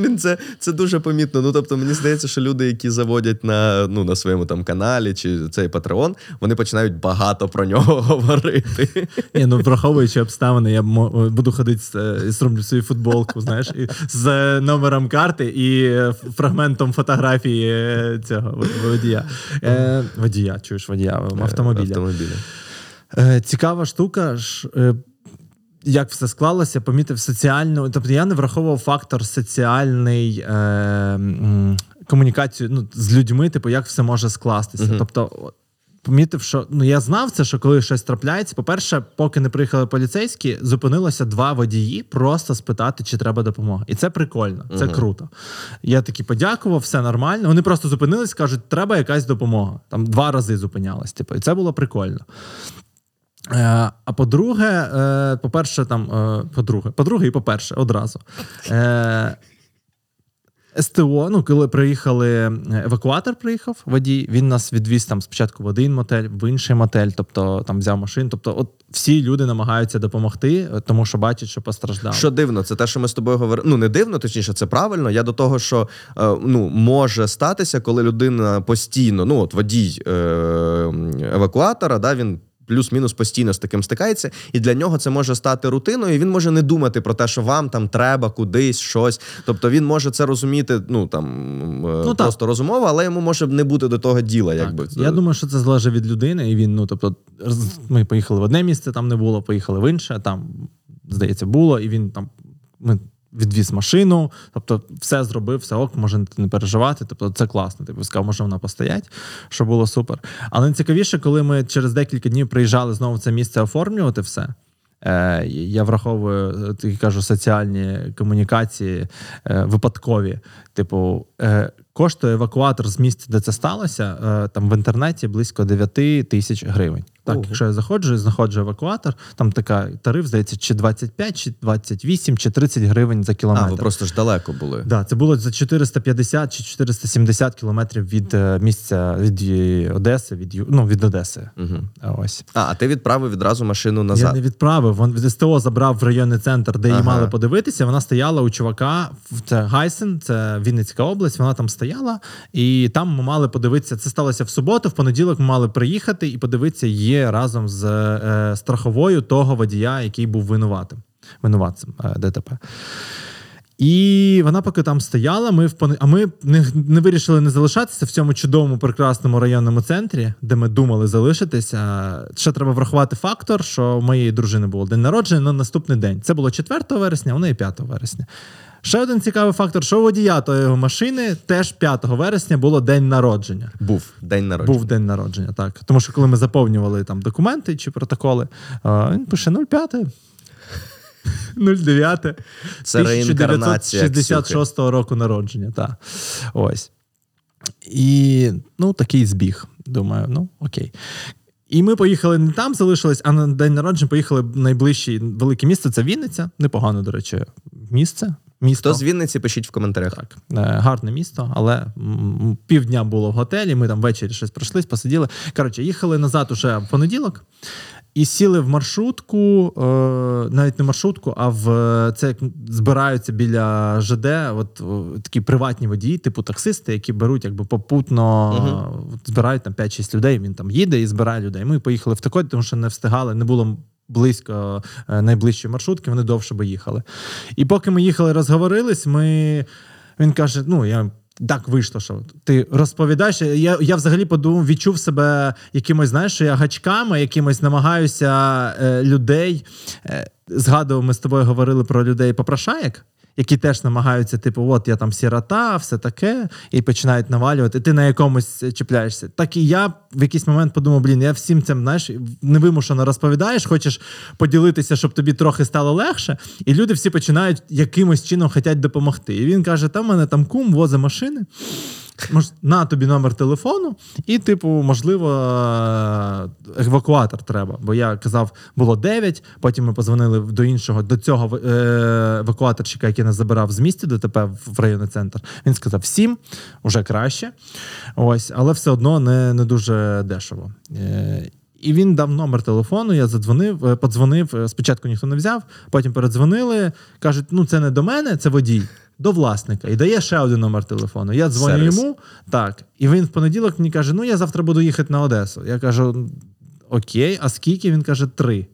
Блін, Це, це дуже помітно. Ну, тобто, мені здається, що люди, які заводять на, ну, на своєму там каналі чи цей Patreon, вони починають багато про нього говорити. Ні, ну враховуючи обставини, я буду ходити з- е, зроблю свою футболку, знаєш, і з номером карти і фрагментом фотографії е, цього водія. Е, водія, чуєш, водія автомобіля. Автомобіля. Е, цікава штука. Як все склалося, помітив соціальну. Тобто я не враховував фактор соціальний е, комунікацію ну, з людьми, типу, як все може скластися. Мгм. Тобто, помітив, що ну я знав це, що коли щось трапляється, по-перше, поки не приїхали поліцейські, зупинилося два водії, просто спитати, чи треба допомога. І це прикольно, це Мгм. круто. Я таки подякував, все нормально. Вони просто зупинились, кажуть, треба якась допомога. Там два рази зупинялись. Типу, і це було прикольно. Е, а по-друге, е, по-перше, там, е, по-друге, по-друге, і по-перше, одразу. СТО, ну, коли приїхали, евакуатор приїхав водій, він нас відвіз там спочатку в один мотель, в інший мотель, тобто там взяв машину. Тобто, от всі люди намагаються допомогти, тому що бачать, що постраждали. Що дивно, це те, що ми з тобою говорили. Ну не дивно, точніше, це правильно. Я до того, що ну може статися, коли людина постійно, ну от водій е, евакуатора, да, він. Плюс-мінус постійно з таким стикається, і для нього це може стати рутиною. і Він може не думати про те, що вам там треба кудись щось. Тобто він може це розуміти, ну там е, Ну, так. просто розумово, але йому може не бути до того діла. Так. Якби Я думаю, що це залежить від людини, і він, ну тобто, ми поїхали в одне місце, там не було, поїхали в інше, там, здається, було, і він там ми відвіз машину, тобто все зробив, все ок, може не переживати. Тобто це класно. Типу сказав, може вона постоять, що було супер. Але найцікавіше, коли ми через декілька днів приїжджали знову в це місце оформлювати все. Е, я враховую, так кажу, соціальні комунікації е, випадкові. Типу, е, коштує евакуатор з місця, де це сталося, е, там в інтернеті близько 9 тисяч гривень. Так, Ого. якщо я заходжу і знаходжу евакуатор, там така тариф, здається, чи 25, чи 28, чи 30 гривень за кілометр. а ви просто ж далеко були. Да, це було за 450 чи 470 кілометрів від е, місця від е, Одеси, від ну, від Одеси. Угу. Ось. А, а ти відправив відразу машину Я назад. не відправив. Він від СТО забрав в районний центр, де її мали подивитися. Вона стояла у чувака. в- Це Гайсен, це Вінницька область. Вона там стояла, і там ми мали подивитися. Це сталося в суботу. В понеділок ми мали приїхати і подивитися разом з е, страховою того водія, який був винуватим. Винуватцем е, ДТП. І вона поки там стояла, ми в а ми не, не вирішили не залишатися в цьому чудовому прекрасному районному центрі, де ми думали залишитися. Ще треба врахувати фактор, що у моєї дружини було день народження на наступний день. Це було 4 вересня, у неї 5 вересня. Ще один цікавий фактор, що водія тої його машини теж 5 вересня було день народження. Був день народження. Був день народження, так. Тому що коли ми заповнювали там документи чи протоколи, він пише 05. 09. Це реінкарнація 1966 року народження, так. Ось. І ну, такий збіг. Думаю, ну окей. І ми поїхали не там, залишились, а на день народження поїхали в найближче велике місце. Це Вінниця. Непогано, до речі, місце. Місто. Хто з Вінниці, пишіть в коментарях. Так, е, гарне місто, але півдня було в готелі. Ми там ввечері щось пройшлись, посиділи. Коротше, їхали назад уже в понеділок. І сіли в маршрутку, е, навіть не маршрутку, а в це як збираються біля ЖД, от такі приватні водії, типу таксисти, які беруть якби попутно, от збирають там 5-6 людей. Він там їде і збирає людей. Ми поїхали в такой, тому що не встигали, не було близько найближчі найближчої маршрутки, вони довше би їхали. І поки ми їхали, розговорились, ми. Він каже: ну, я. Так вийшло, що ти розповідаєш. Я я взагалі подумав, відчув себе якимось, знаєш, що я гачками, якимось намагаюся е, людей. Е, згадував, ми з тобою говорили про людей попрошаєк, які теж намагаються, типу, от я там сірота, все таке, і починають навалювати. Ти на якомусь чіпляєшся. Так і я в якийсь момент подумав: блін, я всім цим знаєш, невимушено розповідаєш, хочеш поділитися, щоб тобі трохи стало легше. І люди всі починають якимось чином хотять допомогти. І він каже: в мене там кум возить машини. Мож, на тобі номер телефону, і, типу, можливо, е, евакуатор треба. Бо я казав, було 9, потім ми позвонили до іншого, до цього е, евакуаторщика, який нас забирав з місця ДТП в районний центр. Він сказав 7, вже краще. Ось, але все одно не, не дуже дешево. Е, і він дав номер телефону, я задзвонив, подзвонив. Спочатку ніхто не взяв, потім передзвонили. Кажуть, ну це не до мене, це водій, до власника. І дає ще один номер телефону. Я дзвоню Сервіс. йому. Так. І він в понеділок мені каже: Ну, я завтра буду їхати на Одесу. Я кажу: Окей, а скільки? Він каже, три.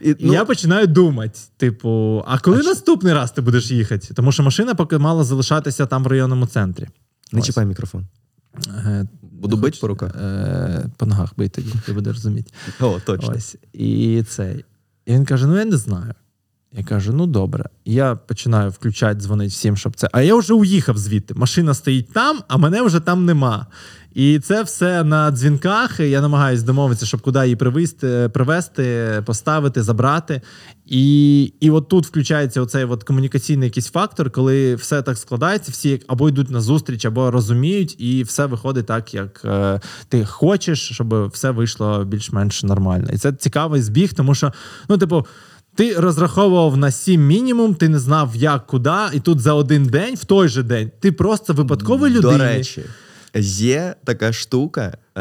І, І я починаю думати: типу, а коли наступний раз ти будеш їхати? Тому що машина поки мала залишатися там в районному центрі. Не Ось. чіпай мікрофон. Е, Буду бить по руках? Е, по ногах бить тоді, ти будеш розуміти. О, точно. Ось. І цей. І він каже: Ну, я не знаю. Я кажу: ну добре. Я починаю включати, дзвонити всім, щоб це. А я вже уїхав звідти. Машина стоїть там, а мене вже там нема. І це все на дзвінках. Я намагаюся домовитися, щоб куди її привезти, привезти, поставити, забрати. І і от тут включається оцей от комунікаційний якийсь фактор, коли все так складається, всі або йдуть на зустріч, або розуміють, і все виходить так, як е, ти хочеш, щоб все вийшло більш-менш нормально. І це цікавий збіг, тому що, ну, типу. Ти розраховував на сім мінімум, ти не знав, як, куди, і тут за один день, в той же день, ти просто випадковий людині. До речі, є така штука, е,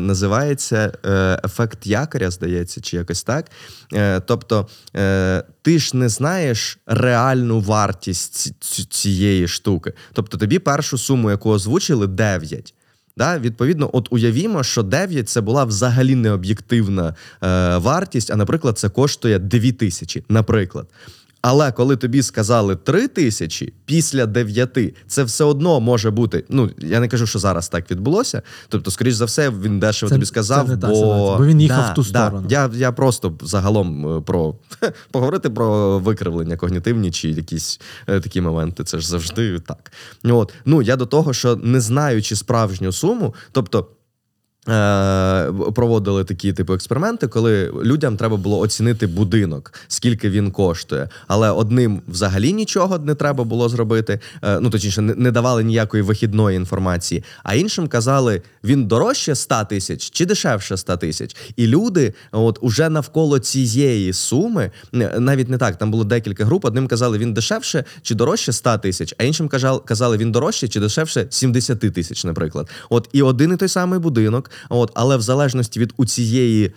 називається е, ефект якоря, здається, чи якось так. Е, тобто, е, ти ж не знаєш реальну вартість ці- цієї штуки. Тобто, тобі першу суму, яку озвучили, 9. Да, відповідно, от уявімо, що 9 це була взагалі необ'єктивна е, вартість, а, наприклад, це коштує 2 тисячі, наприклад. Але коли тобі сказали 3 тисячі після 9, це все одно може бути. Ну я не кажу, що зараз так відбулося. Тобто, скоріш за все, він дешево Це- тобі сказав, це не бо... ситуація, бо він їхав Да, в ту да. сторону. Я, я просто загалом е, про поговорити про викривлення когнітивні чи якісь е, такі моменти. Це ж завжди так. От ну я до того, що не знаючи справжню суму, тобто. Е, проводили такі типу експерименти, коли людям треба було оцінити будинок, скільки він коштує. Але одним взагалі нічого не треба було зробити. Е, ну точніше, не, давали ніякої вихідної інформації. А іншим казали, він дорожче 100 тисяч чи дешевше 100 тисяч. І люди, от уже навколо цієї суми, навіть не так. Там було декілька груп. Одним казали, він дешевше чи дорожче 100 тисяч, а іншим казали, він дорожче чи дешевше 70 тисяч, наприклад. От і один і той самий будинок. От, але в залежності від у цієї.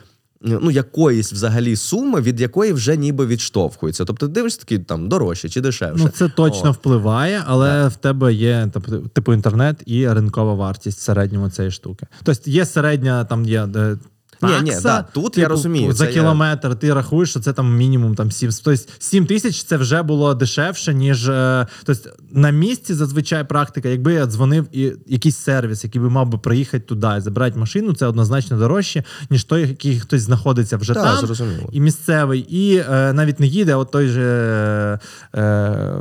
Ну, якоїсь взагалі суми, від якої вже ніби відштовхується. Тобто дивишся такий там дорожче чи дешевше. Ну, це точно О. впливає, але в тебе є тобто, типу інтернет і ринкова вартість в середньому цієї штуки. Тобто є середня, там є. Е, Ні, Такса, ні, да, тут я розумію, За це я- кілометр ти рахуєш, що це там мінімум там 7. Тобто 7 тисяч це вже було дешевше, ніж. е, Тобто на місці зазвичай практика, якби я дзвонив і якийсь сервіс, який би мав би приїхати туди і забрати машину, це однозначно дорожче, ніж той, який хтось знаходиться вже Так, там. зрозуміло. І місцевий, і е, навіть не їде, от той же. Е,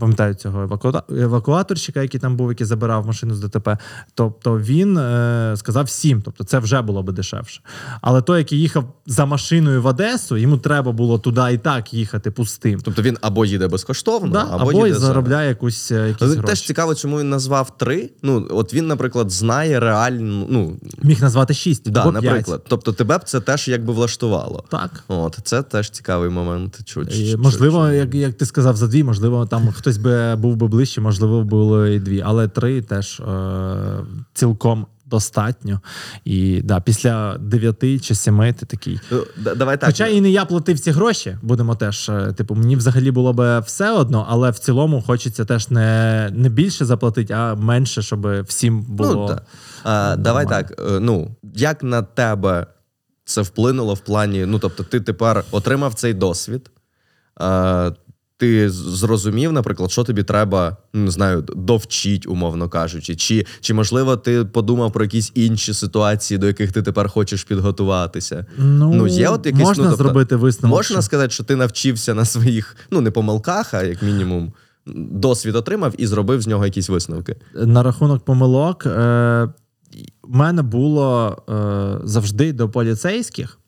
Пам'ятаю цього евакуа- евакуаторщика, який там був, який забирав машину з ДТП. Тобто він е, сказав 7, тобто це вже було би дешевше. Але той, який їхав за машиною в Одесу, йому треба було туди і так їхати пустим. Тобто він або їде безкоштовно, да? або, Або, їде і за- заробляє якусь, е, якісь Але гроші. теж цікаво, чому він назвав три. Ну, от він, наприклад, знає реальну. Ну, Міг назвати 6 да, або 5. наприклад. Тобто тебе б це теж якби влаштувало. Так. От, це теж цікавий момент. Чу, І, можливо, чу- як, як ти сказав, за дві, можливо, там хтось би був би ближче, можливо, було і дві, але три теж е, цілком достатньо. І да, після дев'яти чи сіми ти такий. Ну, Давай так. Хоча і не я платив ці гроші, будемо теж. е, Типу, мені взагалі було би все одно, але в цілому хочеться теж не, не більше заплатити, а менше, щоб всім було. Ну, да. а, давай так. е, Ну, як на тебе це вплинуло в плані? Ну, тобто, ти тепер отримав цей досвід. Ти зрозумів, наприклад, що тобі треба, ну, не знаю, довчить, умовно кажучи, чи, чи можливо ти подумав про якісь інші ситуації, до яких ти тепер хочеш підготуватися? Ну, є от якісь, можна ну, тобто, зробити висновок. Можна сказати, що ти навчився на своїх, ну не помилках, а як мінімум, досвід отримав і зробив з нього якісь висновки. На рахунок помилок, е, в мене було е, завжди до поліцейських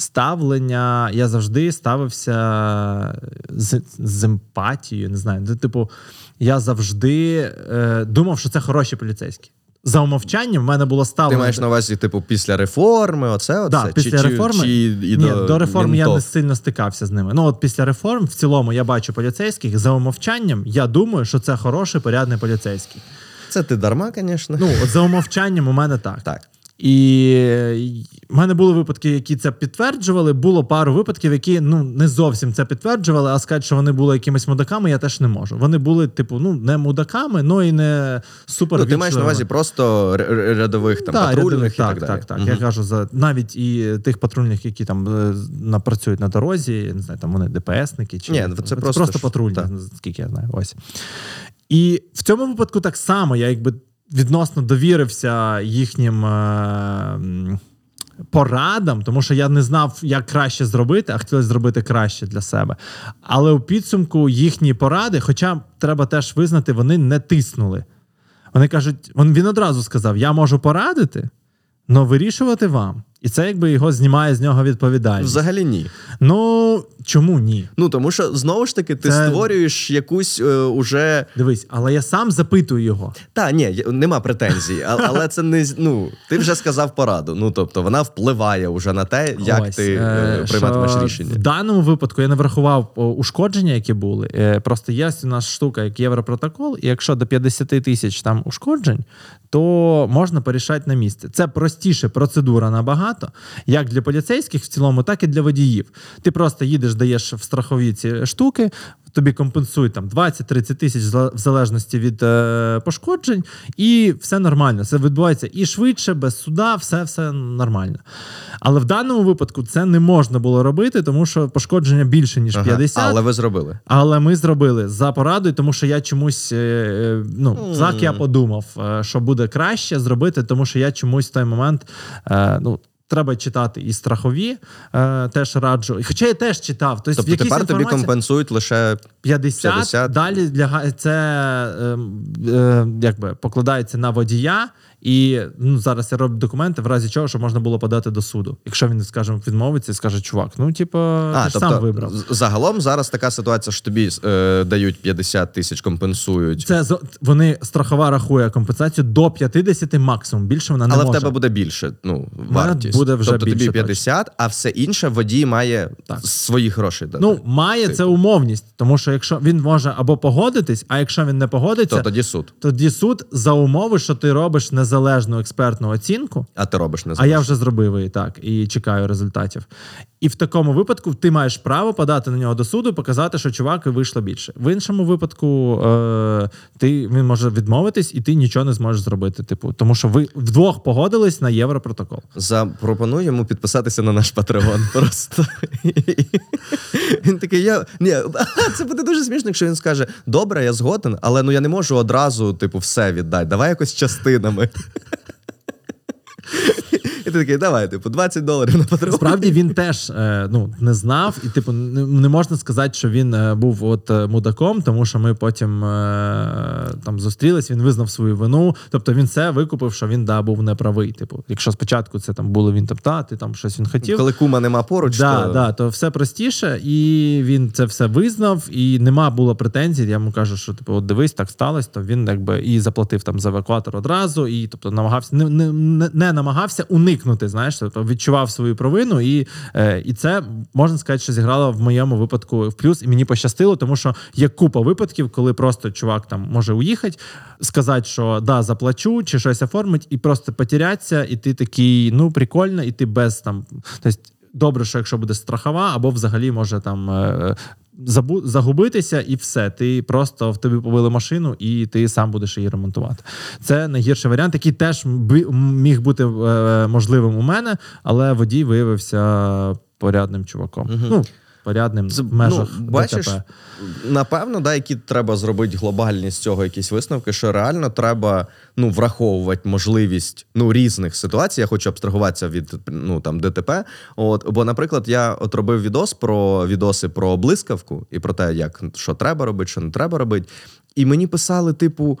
ставлення. Я завжди ставився з, з емпатією. Не знаю. Ну, Типу, я завжди е, думав, що це хороші поліцейські. За умовчанням в мене було ставлення... Ти маєш на увазі, типу, після реформи, оце, оце? Да, після чи, реформи Чи, і Ні, до, до, реформ я не сильно стикався з ними. Ну от після реформ, в цілому, я бачу поліцейських за умовчанням. Я думаю, що це хороший порядний поліцейський. Це ти дарма, звісно. Ну, от за умовчанням у мене так. так. І в мене були випадки, які це підтверджували. Було пару випадків, які ну не зовсім це підтверджували, а сказати, що вони були якимись мудаками, я теж не можу. Вони були, типу, ну не мудаками, ну і не супер. Ну, ти маєш на увазі просто рядових там Да, патрульних рядових, і так, так, далі. так, так. Мгм. Я кажу за навіть і тих патрульних, які там е, напрацюють на дорозі, я не знаю, там вони ДПСники чи Ні, це просто ж- патрульні, так. скільки я знаю. Ось. І в цьому випадку так само я якби відносно довірився їхнім е, порадам, тому що я не знав, як краще зробити, а хотілося зробити краще для себе. Але у підсумку їхні поради, хоча треба теж визнати, вони не тиснули. Вони кажуть, він, одразу сказав: Я можу порадити, але вирішувати вам. І це якби його знімає з нього відповідальність. Взагалі ні. Ну чому ні? Ну тому що знову ж таки ти Це- створюєш якусь е, уже. Дивись, але я сам запитую його. Та ні, нема претензій, а- але це не ну, ти вже сказав пораду. Ну тобто вона впливає уже на те, як Ось, ти е, е, прийматимеш що рішення. В даному випадку я не врахував ушкодження, які були. Е, Просто є у нас штука, як Європротокол, і якщо до 50 тисяч там ушкоджень, то можна порішати на місці. Це простіша процедура набагато, як для поліцейських в цілому, так і для водіїв. Ти просто їдеш, даєш в страхові ці штуки. Тобі компенсують там 20-30 тисяч в залежності від е, пошкоджень, і все нормально. Це відбувається і швидше, без суда, все, все нормально. Але в даному випадку це не можна було робити, тому що пошкодження більше, ніж Ага, 50. Але ви зробили. Але ми зробили за порадою, тому що я чомусь, е, е, ну, так я подумав, е, що буде краще зробити, тому що я чомусь в той момент, е, ну. Треба читати і страхові, е, теж раджу. Хоча я теж читав. Тобто, Тобто тепер тобі компенсують лише 50, 50. далі для це е, е, якби покладається на водія, і ну зараз я роблю документи, в разі чого, що можна було подати до суду. Якщо він, скажімо, відмовиться і скаже, чувак, ну типу, ти ж сам вибрав. загалом зараз така ситуація, що тобі е, дають 50 тисяч, компенсують. Це вони страхова рахує компенсацію до 50 максимум. Більше вона не Але може. в тебе буде більше ну, вартість. буде вже тобто тобі більше, 50, а все інше водій має Так. з своїх грошей дати. Ну, має це умовність, тому що якщо він може або погодитись, а якщо він не погодиться, то тоді суд. тоді суд за умови, що ти робиш незалежну експертну оцінку. А ти робиш незалежну. А я вже зробив її так і чекаю результатів. І в такому випадку ти маєш право подати на нього до суду, і показати, що чувак вийшло більше. В іншому випадку е, ти він може відмовитись, і ти нічого не зможеш зробити. Типу, тому що ви вдвох погодились на європротокол. Запропоную йому підписатися на наш патреон. Просто він такий, я ні, це буде дуже смішно, якщо він скаже: добре, я згоден, але ну я не можу одразу, типу, все віддати. Давай якось частинами. І ти такий, давай, типу, 20 доларів на патреон. Справді він теж е, ну, не знав, і типу не, можна сказати, що він е, був от е, мудаком, тому що ми потім е, там зустрілись, він визнав свою вину. Тобто він все викупив, що він да, був неправий. Типу, якщо спочатку це там було він там, та, ти там щось він хотів. Коли кума нема поруч, Да, то да, то все простіше, і він це все визнав, і нема було претензій. Я йому кажу, що типу, от дивись, так сталося, то він якби і заплатив там за евакуатор одразу, і тобто намагався не, не, не, не намагався уникнути. Знаєш, тобто відчував свою провину, і, е, і це можна сказати, що зіграло в моєму випадку в плюс, і мені пощастило, тому що є купа випадків, коли просто чувак там може уїхати, сказати, що да, заплачу, чи щось оформить, і просто потеряться, і ти такий, ну прикольно, і ти без там. Тобто, добре, що якщо буде страхова, або взагалі може там е, забу- загубитися, і все. Ти просто в тобі побили машину, і ти сам будеш її ремонтувати. Це найгірший варіант, який теж міг бути е, можливим у мене, але водій виявився порядним чуваком. Ну, порядним Це, в межах ну, бачиш, ДТП. напевно, да, які треба зробити глобальні з цього якісь висновки, що реально треба ну, враховувати можливість ну, різних ситуацій. Я хочу абстрагуватися від ну, там, ДТП. От, бо, наприклад, я от робив відос про відоси про блискавку і про те, як що треба робити, що не треба робити. І мені писали, типу.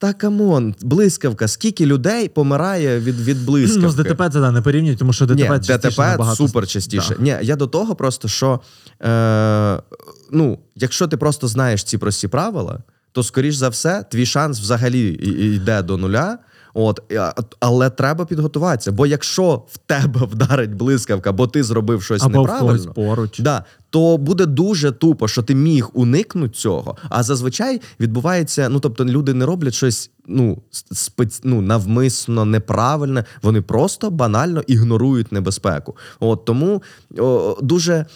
Та come on, блискавка, скільки людей помирає від, від блискавки? Ну, з ДТП це да, не порівнюють, тому що ДТП Ні, частіше ДТП набагато. супер частіше. Да. Ні, я до того просто, що е, ну, якщо ти просто знаєш ці прості правила, то скоріш за все, твій шанс взагалі йде до нуля. От, але треба підготуватися. Бо якщо в тебе вдарить блискавка, бо ти зробив щось Або неправильно, поруч. Да, то буде дуже тупо, що ти міг уникнути цього. А зазвичай відбувається: ну тобто, люди не роблять щось ну, спец... ну навмисно неправильне, вони просто банально ігнорують небезпеку. От тому о, дуже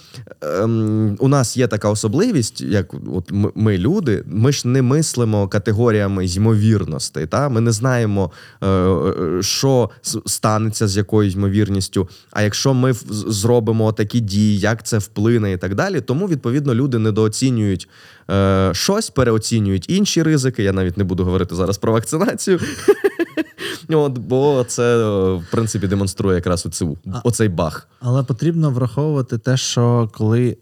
ем, у нас є така особливість, як от ми, люди, ми ж не мислимо категоріями ймовірностей. Та? Ми не знаємо, е, е, що станеться з якоюсь ймовірністю. А якщо ми зробимо такі дії, як це вплине так далі. Тому відповідно люди недооцінюють е, щось, переоцінюють інші ризики. Я навіть не буду говорити зараз про вакцинацію. От, бо це, е, в принципі, демонструє якраз оцю, оцей баг. Але потрібно враховувати те, що коли.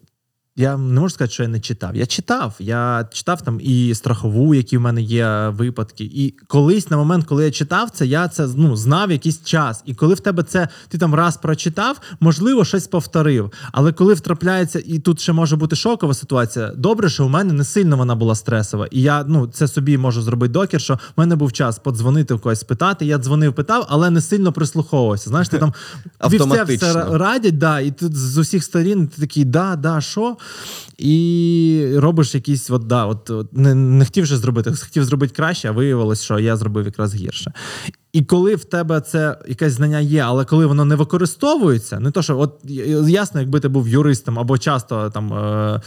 Я не можу сказати, що я не читав. Я читав. Я читав там і страхову, які в мене є випадки. І колись на момент, коли я читав це, я це ну, знав якийсь час. І коли в тебе це ти там раз прочитав, можливо, щось повторив. Але коли втрапляється, і тут ще може бути шокова ситуація, добре, що у мене не сильно вона була стресова. І я ну це собі можу зробити докір, що в мене був час подзвонити в когось спитати. Я дзвонив, питав, але не сильно прислуховувався. Знаєш, ти там все, все радять, да, і тут з усіх сторін ти такий, да, да, що? І робиш якісь, от, да, от, не, не хотів вже зробити, хотів зробити краще, а виявилось, що я зробив якраз гірше. І коли в тебе це якесь знання є, але коли воно не використовується, не то, що от ясно, якби ти був юристом або часто там е,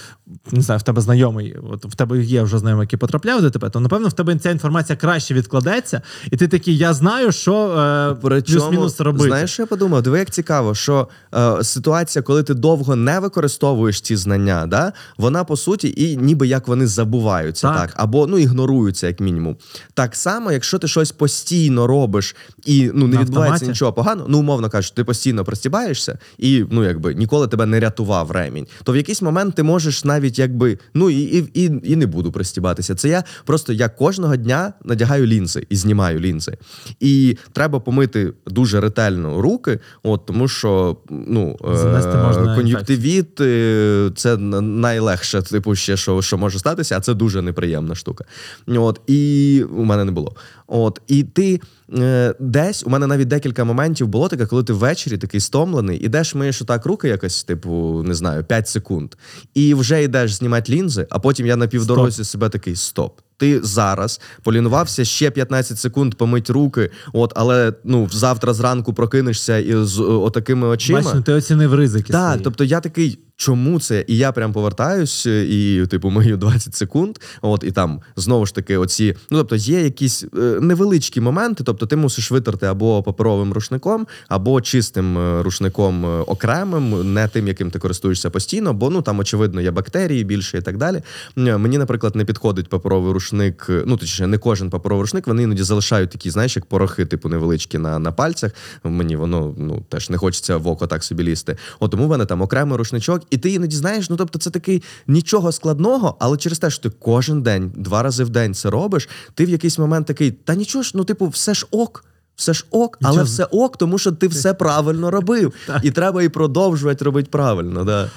не знаю, в тебе знайомий, от в тебе є вже знайомий, який потрапляв до тебе, то напевно в тебе ця інформація краще відкладеться, і ти такий, я знаю, що е, плюс-мінус робити. Знаєш, що я подумав? Диви, як цікаво, що е, ситуація, коли ти довго не використовуєш ці знання, да, вона по суті і ніби як вони забуваються, так. Так. або ну ігноруються, як мінімум. Так само, якщо ти щось постійно робиш і ну не На відбувається нічого поганого, ну умовно кажучи, ти постійно простібаєшся, і ну якби ніколи тебе не рятував ремінь, то в якийсь момент ти можеш навіть якби ну і, і, і, і не буду пристібатися. Це я просто я кожного дня надягаю лінзи і знімаю лінзи. І треба помити дуже ретельно руки, от тому що ну можна кон'юктивіт е, це найлегше, типу, ще що, що може статися, а це дуже неприємна штука. От і у мене не було. От і ти е, десь у мене навіть декілька моментів було таке, коли ти ввечері такий стомлений, ідеш, миєш отак руки якось, типу, не знаю, 5 секунд, і вже йдеш знімати лінзи, а потім я на півдорозі себе такий стоп. Ти зараз полінувався ще 15 секунд помить руки, от, але ну завтра зранку прокинешся і з е, отакими очима. Бачиш, ну, ти оцінив ризики. Так, свої. тобто я такий, чому це? І я прям повертаюсь е, і, типу, мию 20 секунд. От і там знову ж таки, оці, ну тобто, є якісь е, невеличкі моменти. Тобто, ти мусиш витерти або паперовим рушником, або чистим е, рушником окремим, не тим, яким ти користуєшся постійно, бо ну там очевидно є бактерії більше і так далі. Мені, наприклад, не підходить паперовий рушник. Ну точніше, не кожен паперовий рушник. Вони іноді залишають такі, знаєш, як порохи, типу невеличкі на, на пальцях. Мені воно ну теж не хочеться в око так собі лізти. От тому в мене там окремий рушничок, і ти іноді знаєш, ну тобто це такий нічого складного, але через те, що ти кожен день, два рази в день це робиш, ти в якийсь момент такий, та нічого ж, ну типу, все ж ок. Все ж ок, але Нічого. все ок, тому що ти все правильно робив. І треба і продовжувати робити правильно. Да.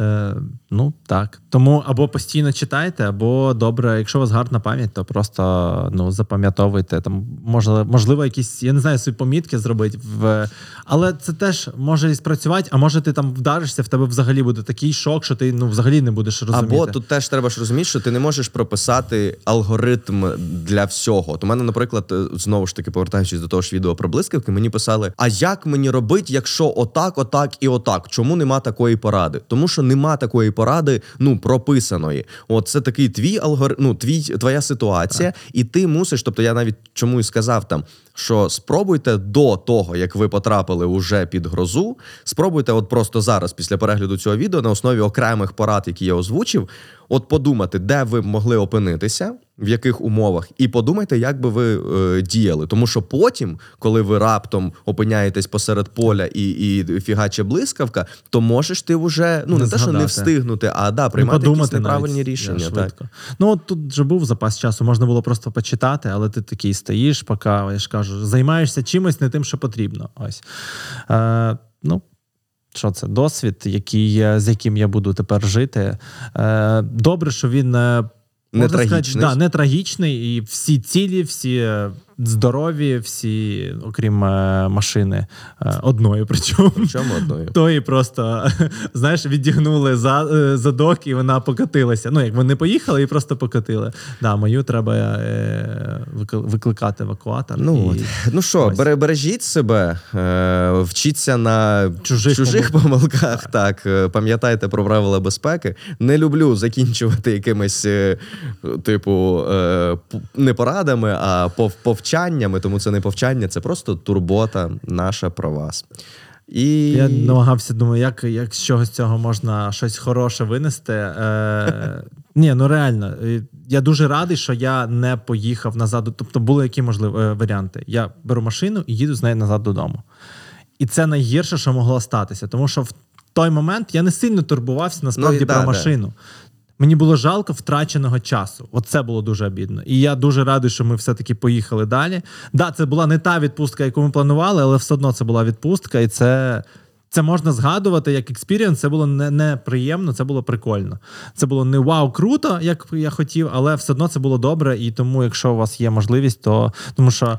Е, ну так. Тому або постійно читайте, або добре, якщо у вас гарна пам'ять, то просто ну, запам'ятовуйте. Там можливо, можливо, якісь, я не знаю, собі помітки зробити. В... Але це теж може і спрацювати, а може ти там вдаришся, в тебе взагалі буде такий шок, що ти ну, взагалі не будеш розуміти. Або тут теж треба ж розуміти, що ти не можеш прописати алгоритм для всього. От у мене, наприклад, е, знову ж таки повертаючись до того ж відео про блискавки, мені писали: а як мені робити, якщо отак, отак і отак? Чому нема такої поради? Тому що нема такої поради, ну прописаної. От це такий твій алгоритм, ну твій твоя ситуація, і ти мусиш. Тобто, я навіть чому і сказав там. Що спробуйте до того, як ви потрапили уже під грозу, спробуйте, от просто зараз, після перегляду цього відео, на основі окремих порад, які я озвучив, от подумати, де ви могли опинитися, в яких умовах, і подумайте, як би ви е, діяли. Тому що потім, коли ви раптом опиняєтесь посеред поля і, і фігаче блискавка, то можеш ти вже ну не, Не те, що не встигнути, а да, Не приймати якісь неправильні навіть, рішення. так. Ну от тут же був запас часу, можна було просто почитати, але ти такий стоїш, поки я ж кажу, займаєшся чимось не тим, що потрібно. Ось. Е, ну, що це? Досвід, який, з яким я буду тепер жити. Е, добре, що він. е, Не трагічний. сказати, да, не трагічний, і всі цілі, всі е, здорові, всі, окрім е, машини, е, одної причому. Чому одною? Тої просто, знаєш, відігнули за, е, задок, і вона покатилася. Ну, як вони поїхали і просто покатили. Да, мою треба е, викликати евакуатор. Ну, і... ну що, ось. бере, бережіть себе, вчіться на Чужих чужих помилках. Так, е, пам'ятайте про правила безпеки. Не люблю закінчувати якимись, типу, не порадами, а пов- повчаннями. Тому це не повчання, це просто турбота наша про вас. І Я намагався думаю, як, як з чогось цього можна щось хороше винести. Е, ні, ну реально, е, я дуже радий, що я не поїхав назад. Тобто були які можливі е, варіанти. Я беру машину і їду з нею назад додому. І це найгірше, що могло статися, тому що в той момент я не сильно турбувався насправді Ну, про да, да. Мені було жалко втраченого часу. Оце було дуже обідно. І я дуже радий, що ми все-таки поїхали далі. Да, це була не та відпустка, яку ми планували, але все одно це була відпустка, і це. Це можна згадувати як experience, це було не, неприємно, це було прикольно. Це було не вау, круто, як я хотів, але все одно це було добре. І тому, якщо у вас є можливість, то тому що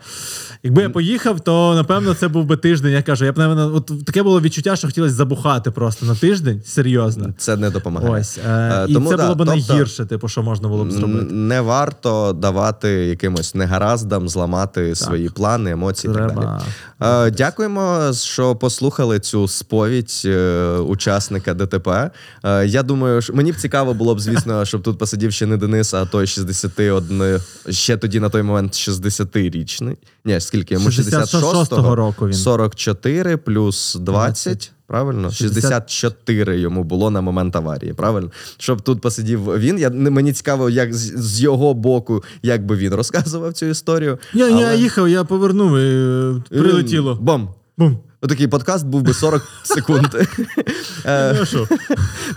якби я поїхав, то напевно це був би тиждень. Я кажу, я б напевно, от таке було відчуття, що хотілося забухати просто на тиждень. Серйозно. це не допомагає. Ось е, Е, і тому це да, було б тобто- найгірше, типу, що можна було б зробити. Не варто давати якимось негараздам зламати свої плани, емоції і так далі. Е, Дякуємо, що послухали цю сповідь е, учасника ДТП. Е, Я думаю, що мені б цікаво було б, звісно, щоб тут посидів ще не Денис, а той 61, ще тоді на той момент 60-річний. Ні, скільки йому 66-го 66-го року він. 44 плюс 20. Правильно, 64 йому було на момент аварії. Правильно, щоб тут посидів він. Я мені цікаво, як з, з його боку, як би він розказував цю історію. Я, я їхав, я повернув і е, прилетіло. Бом. Бум. Отакий подкаст був би 40 секунд. Е, Ну?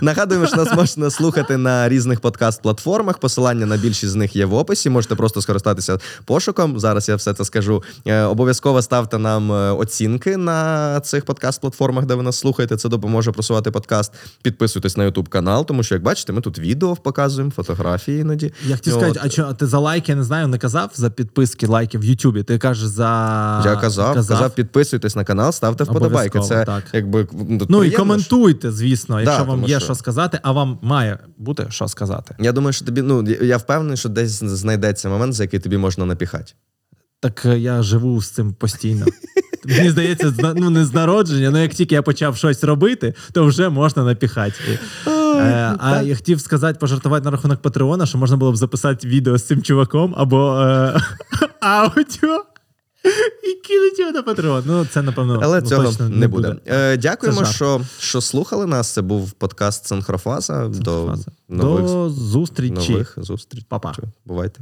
Нагадуємо, що нас можна слухати на різних подкаст-платформах. Посилання на більшість з них є в описі. Можете просто скористатися пошуком. Зараз я все це скажу. Е, Обов'язково ставте нам е, оцінки на цих подкаст-платформах, де ви нас слухаєте. Це допоможе просувати подкаст. Підписуйтесь на YouTube канал, тому що, як бачите, ми тут відео показуємо, фотографії іноді. Я хотів От. сказати, а що ти за лайки, я не знаю, не казав за підписки, лайки в Ютубі. Ти кажеш за. Я казав, казав, підписуйтесь на канал, ставте вподобайки. Це так. якби Ну і приємно, що- коментуйте, звісно, якщо вам є що- що сказати, а вам має бути що сказати. Я думаю, що тобі, ну я впевнений, що десь знайдеться момент, за який тобі можна напіхати. Так е, я живу з цим постійно. Мені здається, ну не з народження, але як тільки я почав щось робити, то вже можна напіхати. Е, а я хотів сказати, пожартувати на рахунок Патреона, що можна було б записати відео з цим чуваком або е, аудіо і кинуть його на Патреон. Ну, це напевно. Але ну, цього точно не буде. Е, дякуємо, що, що слухали нас. Це був подкаст Синхрофаза. До нових, До зустрічі. нових зустрічей. Па-па. Бувайте.